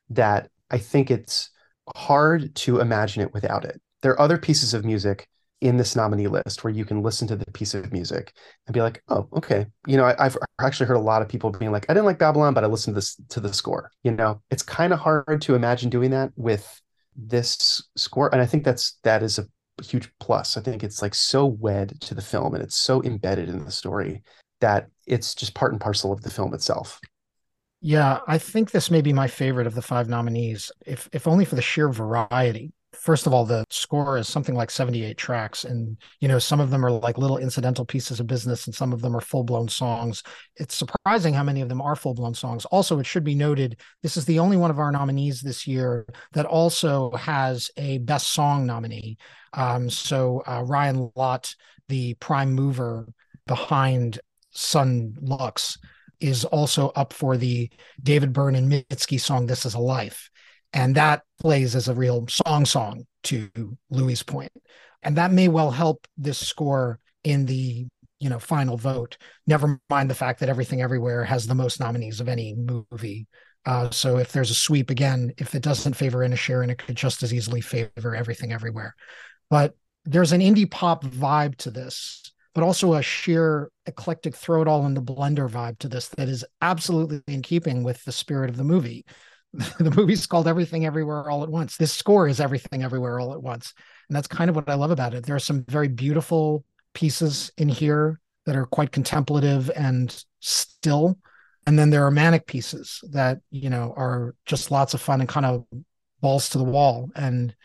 that I think it's hard to imagine it without it. There are other pieces of music in this nominee list where you can listen to the piece of music and be like, oh, okay. You know, I, have actually heard a lot of people being like, I didn't like Babylon, but I listened to this to the score. You know, it's kind of hard to imagine doing that with this score, and I think that's that is a huge plus. I think it's like so wed to the film and it's so embedded in the story that it's just part and parcel of the film itself. Yeah, I think this may be my favorite of the five nominees, if if only for the sheer variety. First of all, the score is something like 78 tracks, and you know, some of them are like little incidental pieces of business, and some of them are full-blown songs. It's surprising how many of them are full-blown songs. Also, it should be noted, this is the only one of our nominees this year that also has a best song nominee. Um, so uh, Ryan Lott, the prime mover behind Son Lux, is also up for the David Byrne and Mitski song "This Is a Life," and that plays as a real song song to Louis' point, and that may well help this score in the you know final vote. Never mind the fact that Everything Everywhere has the most nominees of any movie. Uh, so if there's a sweep again, if it doesn't favor Inisherin, it could just as easily favor Everything Everywhere. But there's an indie pop vibe to this but also a sheer eclectic throw it all in the blender vibe to this that is absolutely in keeping with the spirit of the movie. [laughs] the movie's called Everything Everywhere All at Once. This score is Everything Everywhere All at Once. And that's kind of what I love about it. There are some very beautiful pieces in here that are quite contemplative and still. And then there are manic pieces that, you know, are just lots of fun and kind of balls to the wall. And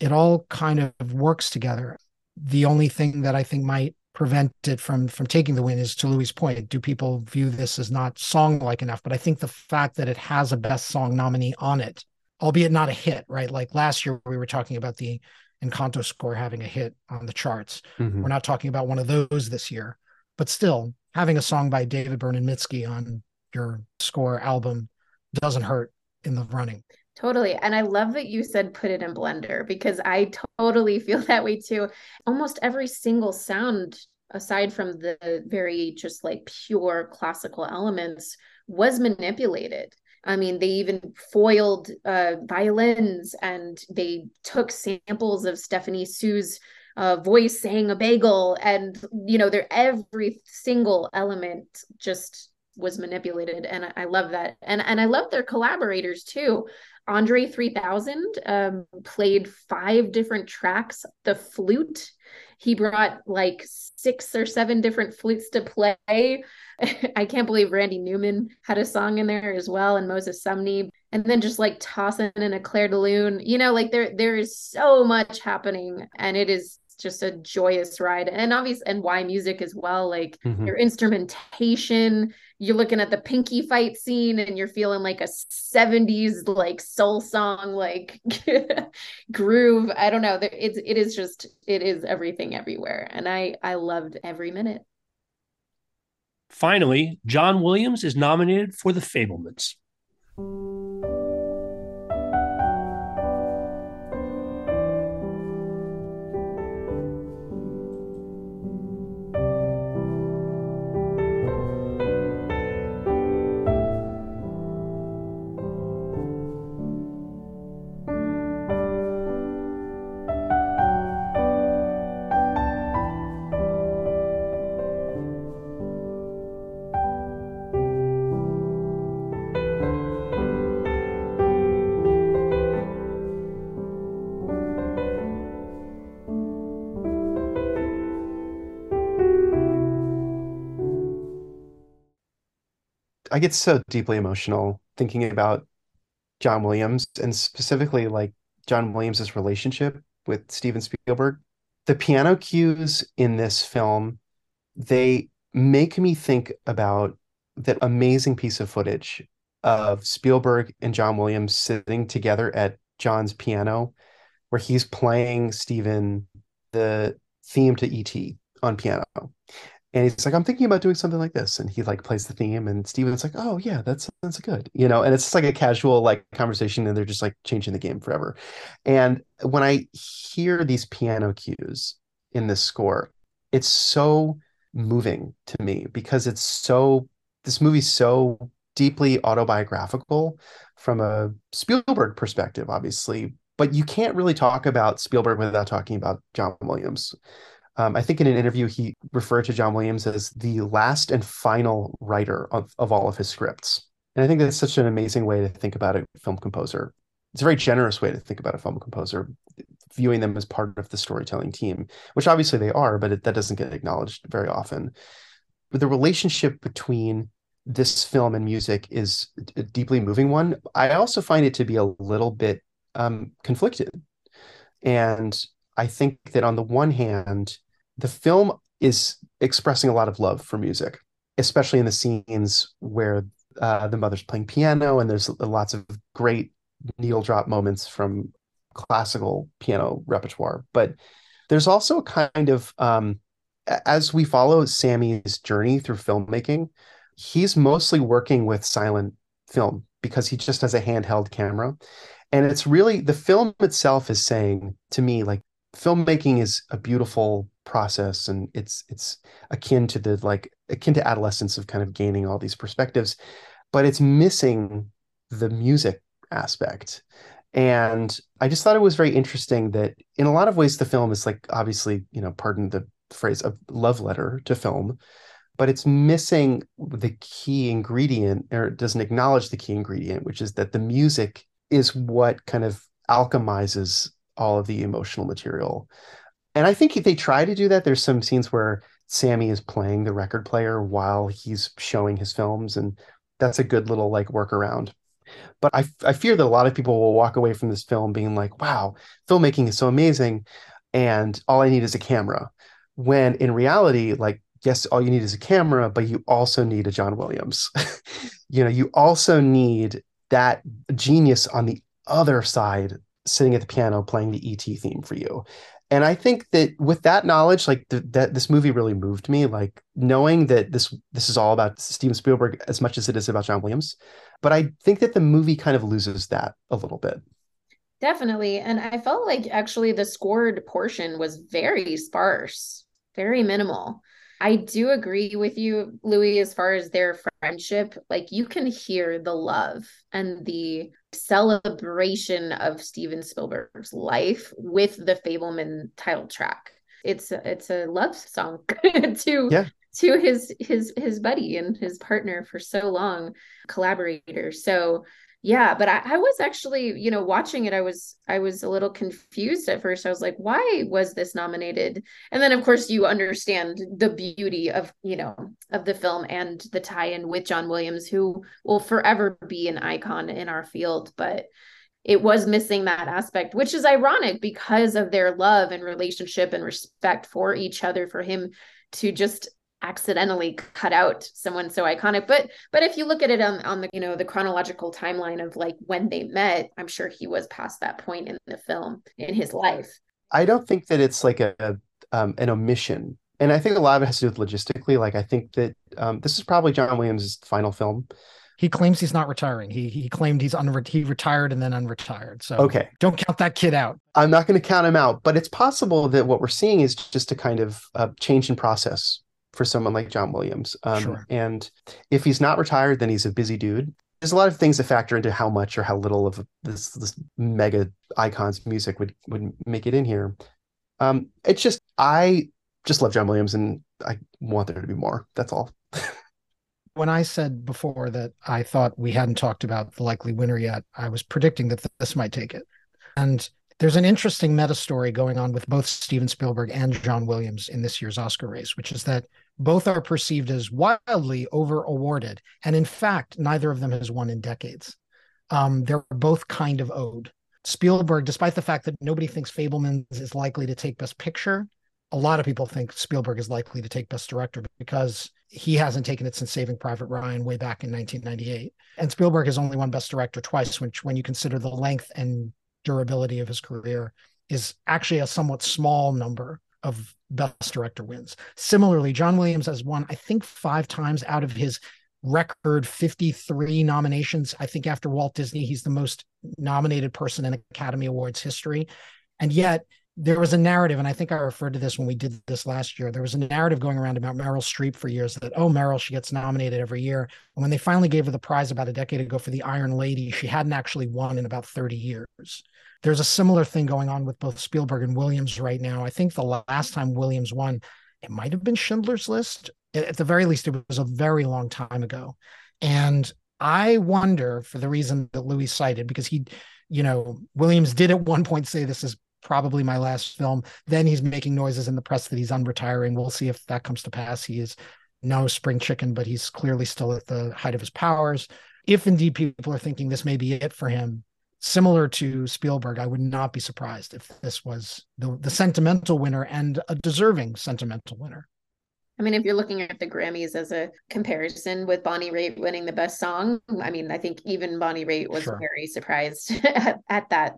it all kind of works together. The only thing that I think might prevent it from from taking the win is to Louis' point. Do people view this as not song like enough? But I think the fact that it has a best song nominee on it, albeit not a hit, right? Like last year we were talking about the Encanto score having a hit on the charts. Mm-hmm. We're not talking about one of those this year, but still having a song by David Byrne and Mitski on your score album doesn't hurt in the running. Totally. And I love that you said put it in Blender because I totally [laughs] feel that way too. Almost every single sound, aside from the very just like pure classical elements, was manipulated. I mean, they even foiled uh, violins and they took samples of Stephanie Hsu's uh, voice saying a bagel. And, you know, they're every single element just was manipulated and I love that. And and I love their collaborators too. Andre 3000 um, played five different tracks. The flute, he brought like six or seven different flutes to play. [laughs] I can't believe Randy Newman had a song in there as well, and Moses Sumney. And then just like tossing in a Clair de Lune, you know, like there there is so much happening, and it is just a joyous ride. And obvious and why music as well like mm-hmm. your instrumentation you're looking at the pinky fight scene and you're feeling like a 70s like soul song like [laughs] groove. I don't know it's it is just it is everything everywhere. And i i loved every minute. Finally john williams is nominated for the fabelmans I get so deeply emotional thinking about John Williams and specifically like John Williams's relationship with Steven Spielberg. The piano cues in this film, they make me think about that amazing piece of footage of Spielberg and John Williams sitting together at John's piano, where he's playing Steven the theme to ET on piano. And he's like, I'm thinking about doing something like this. And he like plays the theme, and Steven's like, Oh yeah, that's that's good. You know, and it's just like a casual like conversation, and they're just like changing the game forever. And when I hear these piano cues in this score, it's so moving to me because it's so this movie's so deeply autobiographical from a Spielberg perspective, obviously, but you can't really talk about Spielberg without talking about John Williams. Um, I think in an interview, he referred to John Williams as the last and final writer of, of all of his scripts. And I think that's such an amazing way to think about a film composer. It's a very generous way to think about a film composer, viewing them as part of the storytelling team, which obviously they are, but it, that doesn't get acknowledged very often. But the relationship between this film and music is a deeply moving one. I also find it to be a little bit um, conflicted. And I think that on the one hand, the film is expressing a lot of love for music, especially in the scenes where uh, the mother's playing piano and there's lots of great needle drop moments from classical piano repertoire. But there's also a kind of, um, as we follow Sammy's journey through filmmaking, he's mostly working with silent film because he just has a handheld camera. And it's really the film itself is saying to me, like, filmmaking is a beautiful process and it's it's akin to the like akin to adolescence of kind of gaining all these perspectives but it's missing the music aspect. And i just thought it was very interesting that in a lot of ways the film is like obviously you know pardon the phrase a love letter to film but it's missing the key ingredient or it doesn't acknowledge the key ingredient which is that the music is what kind of alchemizes all of the emotional material and I think if they try to do that. There's some scenes where Sammy is playing the record player while he's showing his films, and that's a good little like workaround. But I, I fear that a lot of people will walk away from this film being like, wow, filmmaking is so amazing. And all I need is a camera. When in reality, like, yes, all you need is a camera, but you also need a John Williams. [laughs] you know, you also need that genius on the other side sitting at the piano playing the ET theme for you. And i think that with that knowledge like th- that this movie really moved me like knowing that this this is all about steven spielberg as much as it is about john williams. But i think that the movie kind of loses that a little bit. Definitely. And i felt like actually the scored portion was very sparse very minimal. I do agree with you, Louis, as far as their friendship. Like you can hear the love and the celebration of Steven Spielberg's life with the Fabelman title track. It's a, it's a love song [laughs] to yeah. to his his his buddy and his partner for so long, collaborator. So yeah but I, I, was actually you know watching it i was i was a little confused at first. I was like why was this nominated? And then of course you understand the beauty of you know of the film and the tie-in with john williams who will forever be an icon in our field but it was missing that aspect which is ironic because of their love and relationship and respect for each other for him to just accidentally cut out someone so iconic but but if you look at it on, on the you know the chronological timeline of like when they met i'm sure he was past that point in the film in his life i don't think that it's like a um, an omission and i think a lot of it has to do with logistically like i think that um, this is probably john williams' final film he claims he's not retiring. He he claimed he's unre- he retired and then unretired. So okay, don't count that kid out. I'm not going to count him out, but it's possible that what we're seeing is just a kind of uh, change in process for someone like John Williams. Um, sure. And if he's not retired, then he's a busy dude. There's a lot of things that factor into how much or how little of this this mega icon's music would would make it in here. Um, it's just I just love John Williams, and I want there to be more. That's all. [laughs] when I said before that I thought we hadn't talked about the likely winner yet, I was predicting that this might take it. And there's an interesting meta story going on with both Steven Spielberg and John Williams in this year's Oscar race, which is that both are perceived as wildly over awarded. And in fact, neither of them has won in decades. Um, they're both kind of owed. Spielberg, despite the fact that nobody thinks Fabelmans is likely to take Best Picture, a lot of people think Spielberg is likely to take Best Director because he hasn't taken it since Saving Private Ryan way back in 1998. And Spielberg has only won Best Director twice, which, when you consider the length and durability of his career, is actually a somewhat small number of Best Director wins. Similarly, John Williams has won, I think, five times out of his record 53 nominations. I think after Walt Disney, he's the most nominated person in Academy Awards history. And yet, there was a narrative, and I think I referred to this when we did this last year. There was a narrative going around about Meryl Streep for years that, oh, Meryl, she gets nominated every year. And when they finally gave her the prize about a decade ago for The Iron Lady, she hadn't actually won in about 30 years. There's a similar thing going on with both Spielberg and Williams right now. I think the last time Williams won, it might have been Schindler's List. At the very least, it was a very long time ago. And I wonder, for the reason that Louis cited, because he, you know, Williams did at one point say this is probably my last film. Then he's making noises in the press that he's unretiring. We'll see if that comes to pass. He is no spring chicken, but he's clearly still at the height of his powers. If indeed people are thinking this may be it for him, similar to Spielberg, I would not be surprised if this was the, the sentimental winner and a deserving sentimental winner. I mean, if you're looking at the Grammys as a comparison with Bonnie Raitt winning the best song, I mean, I think even Bonnie Raitt was sure. very surprised [laughs] at, at, that.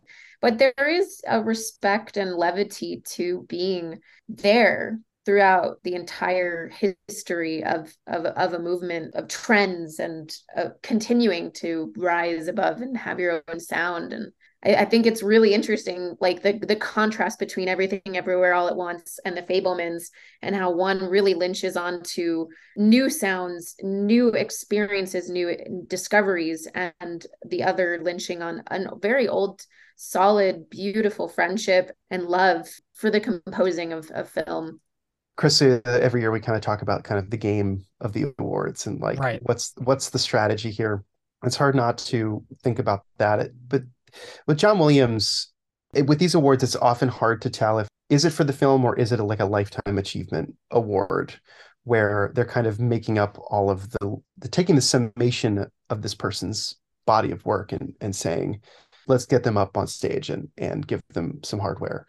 But there is a respect and levity to being there throughout the entire history of of, of a movement of trends and uh, continuing to rise above and have your own sound. And I, think it's really interesting, like the the contrast between everything everywhere all at once and the Fabelmans and how one really lynches onto new sounds, new experiences, new discoveries, and the other lynching on a very old, solid, beautiful friendship and love for the composing of, of film. Chris, every year we kind of talk about kind of the game of the awards and like right. what's what's the strategy here. It's hard not to think about that, but with John Williams, it, with these awards, it's often hard to tell if is it for the film or is it a, like a lifetime achievement award where they're kind of making up all of the, the taking the summation of this person's body of work and and saying let's get them up on stage and and give them some hardware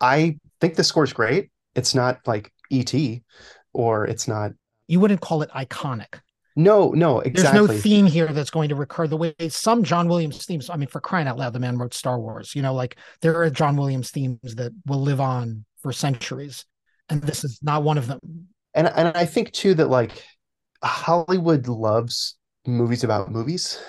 i think the score's great it's not like et or it's not you wouldn't call it iconic no, no, exactly. There's no theme here that's going to recur the way some John Williams themes. I mean, for crying out loud, the man wrote Star Wars. You know, like there are John Williams themes that will live on for centuries, and this is not one of them. And and I think too that like Hollywood loves movies about movies,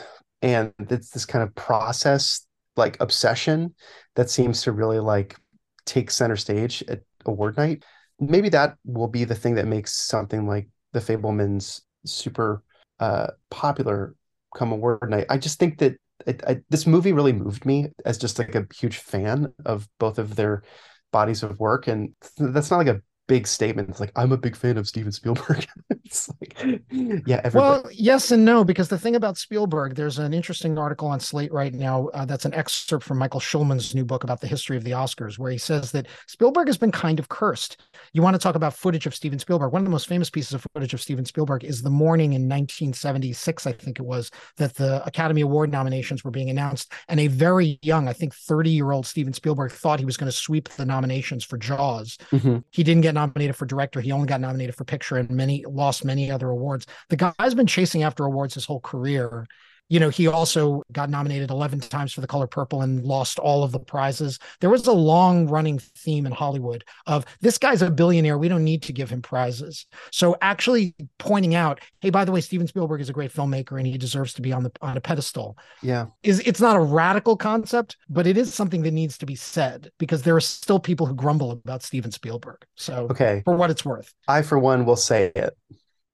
and it's this kind of process like obsession that seems to really like take center stage at award night. Maybe that will be the thing that makes something like the Fabelmans super uh, popular come award night. I just think that it, I, this movie really moved me as just like a huge fan of both of their bodies of work, and that's not like a big statement. It's like I'm a big fan of Steven Spielberg. [laughs] it's like, yeah. Everybody. Well, yes and no, because the thing about Spielberg, there's an interesting article on Slate right now uh, that's an excerpt from Michael Schulman's new book about the history of the Oscars, where he says that Spielberg has been kind of cursed. You want to talk about footage of Steven Spielberg? One of the most famous pieces of footage of Steven Spielberg is the morning in 1976, I think it was, that the Academy Award nominations were being announced, and a very young, I think 30 year old Steven Spielberg thought he was going to sweep the nominations for Jaws. Mm-hmm. He didn't get nominated for director. He only got nominated for picture and many lost many other awards. The guy's been chasing after awards his whole career you know, he also got nominated 11 times for The Color Purple and lost all of the prizes. There was a long running theme in Hollywood of this guy's a billionaire. We don't need to give him prizes. So actually pointing out, hey, by the way, Steven Spielberg is a great filmmaker and he deserves to be on the on a pedestal. Yeah. Is it's not a radical concept, but it is something that needs to be said because there are still people who grumble about Steven Spielberg. So okay. for what it's worth. I for one will say it.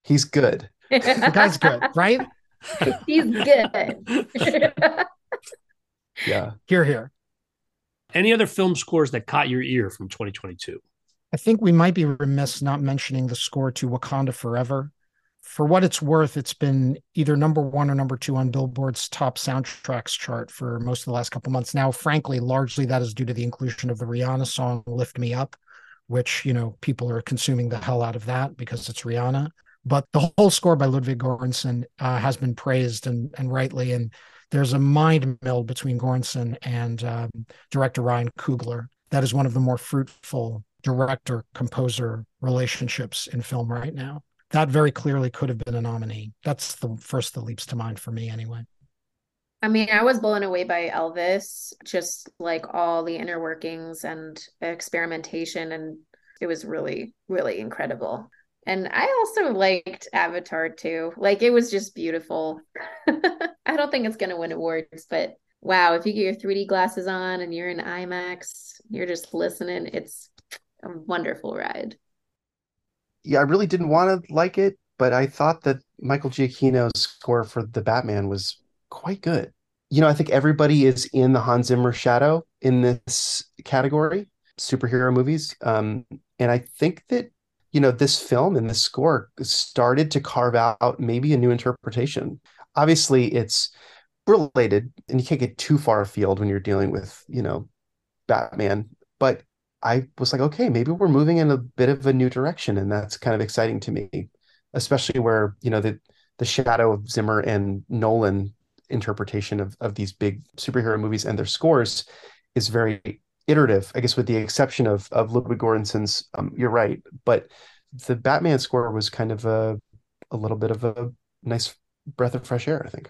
He's good. [laughs] the guy's good, right? [laughs] He's good. [laughs] yeah. Here, here. Any other film scores that caught your ear from 2022? I think we might be remiss not mentioning the score to Wakanda Forever. For what it's worth, it's been either number one or number two on Billboard's top soundtracks chart for most of the last couple months. Now, frankly, largely that is due to the inclusion of the Rihanna song "Lift Me Up," which you know people are consuming the hell out of that because it's Rihanna. But the whole score by Ludwig Göransson uh, has been praised and, and rightly. And there's a mind meld between Göransson and um, director Ryan Coogler. That is one of the more fruitful director composer relationships in film right now. That very clearly could have been a nominee. That's the first that leaps to mind for me, anyway. I mean, I was blown away by Elvis, just like all the inner workings and experimentation. And it was really, really incredible. And I also liked Avatar too. Like it was just beautiful. [laughs] I don't think it's going to win awards, but wow, if you get your 3D glasses on and you're in IMAX, you're just listening, it's a wonderful ride. Yeah, I really didn't want to like it, but I thought that Michael Giacchino's score for the Batman was quite good. You know, I think everybody is in the Hans Zimmer shadow in this category, superhero movies. Um, and I think that, you know, this film and this score started to carve out maybe a new interpretation. Obviously, it's related and you can't get too far afield when you're dealing with, you know, Batman. But I was like, okay, maybe we're moving in a bit of a new direction. And that's kind of exciting to me, especially where, you know, the the shadow of Zimmer and Nolan interpretation of, of these big superhero movies and their scores is very iterative, I guess, with the exception of of Ludwig Göransson's. Um, you're right, but the Batman score was kind of a a little bit of a nice breath of fresh air. I think.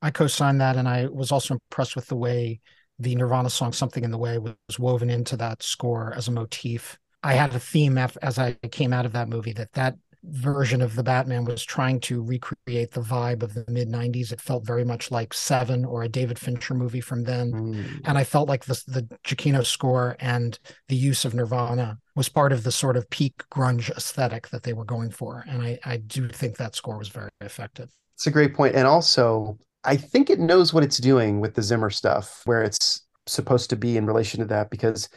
I co-signed that, and I was also impressed with the way the Nirvana song "Something in the Way" was woven into that score as a motif. I had a theme as I came out of that movie that that version of the Batman was trying to recreate the vibe of the mid 90s. It felt very much like Seven or a David Fincher movie from then. Mm. And I felt like the, the Giacchino score and the use of Nirvana was part of the sort of peak grunge aesthetic that they were going for. And I, I do think that score was very effective. It's a great point. And also, I think it knows what it's doing with the Zimmer stuff, where it's supposed to be in relation to that, because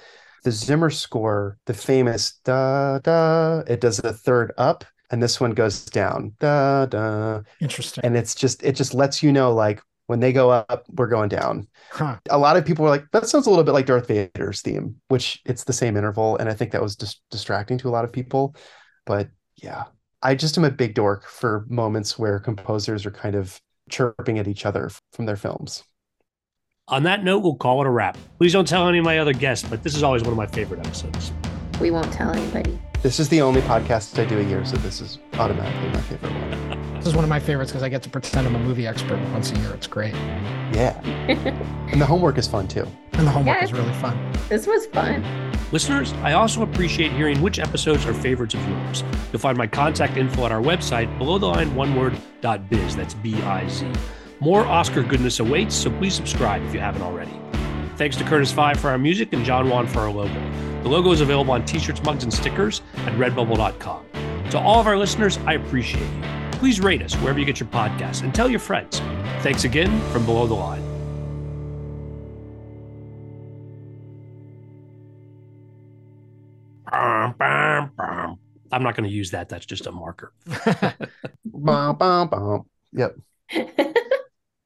the Zimmer score, the famous da da, it does the third up and this one goes down. Da da. Interesting. And it's just it just lets you know like when they go up, we're going down. Huh. A lot of people were like, that sounds a little bit like Darth Vader's theme, which it's the same interval. And I think that was just distracting to a lot of people. But yeah, I just am a big dork for moments where composers are kind of chirping at each other from their films. On that note, we'll call it a wrap. Please don't tell any of my other guests, but this is always one of my favorite episodes. We won't tell anybody. This is the only podcast I do a year, so this is automatically my favorite one. This is one of my favorites because I get to pretend I'm a movie expert once a year. It's great. Yeah. [laughs] and the homework is fun too. And the homework is really fun. This was fun. Listeners, I also appreciate hearing which episodes are favorites of yours. You'll find my contact info at our website, below the line one word dot biz. That's B I Z. More Oscar goodness awaits, so please subscribe if you haven't already. Thanks to Curtis Five for our music and John Juan for our logo. The logo is available on t shirts, mugs, and stickers at redbubble.com. To all of our listeners, I appreciate you. Please rate us wherever you get your podcasts and tell your friends. Thanks again from Below the Line. I'm not going to use that. That's just a marker. [laughs] [laughs] bum, bum, bum. Yep. [laughs]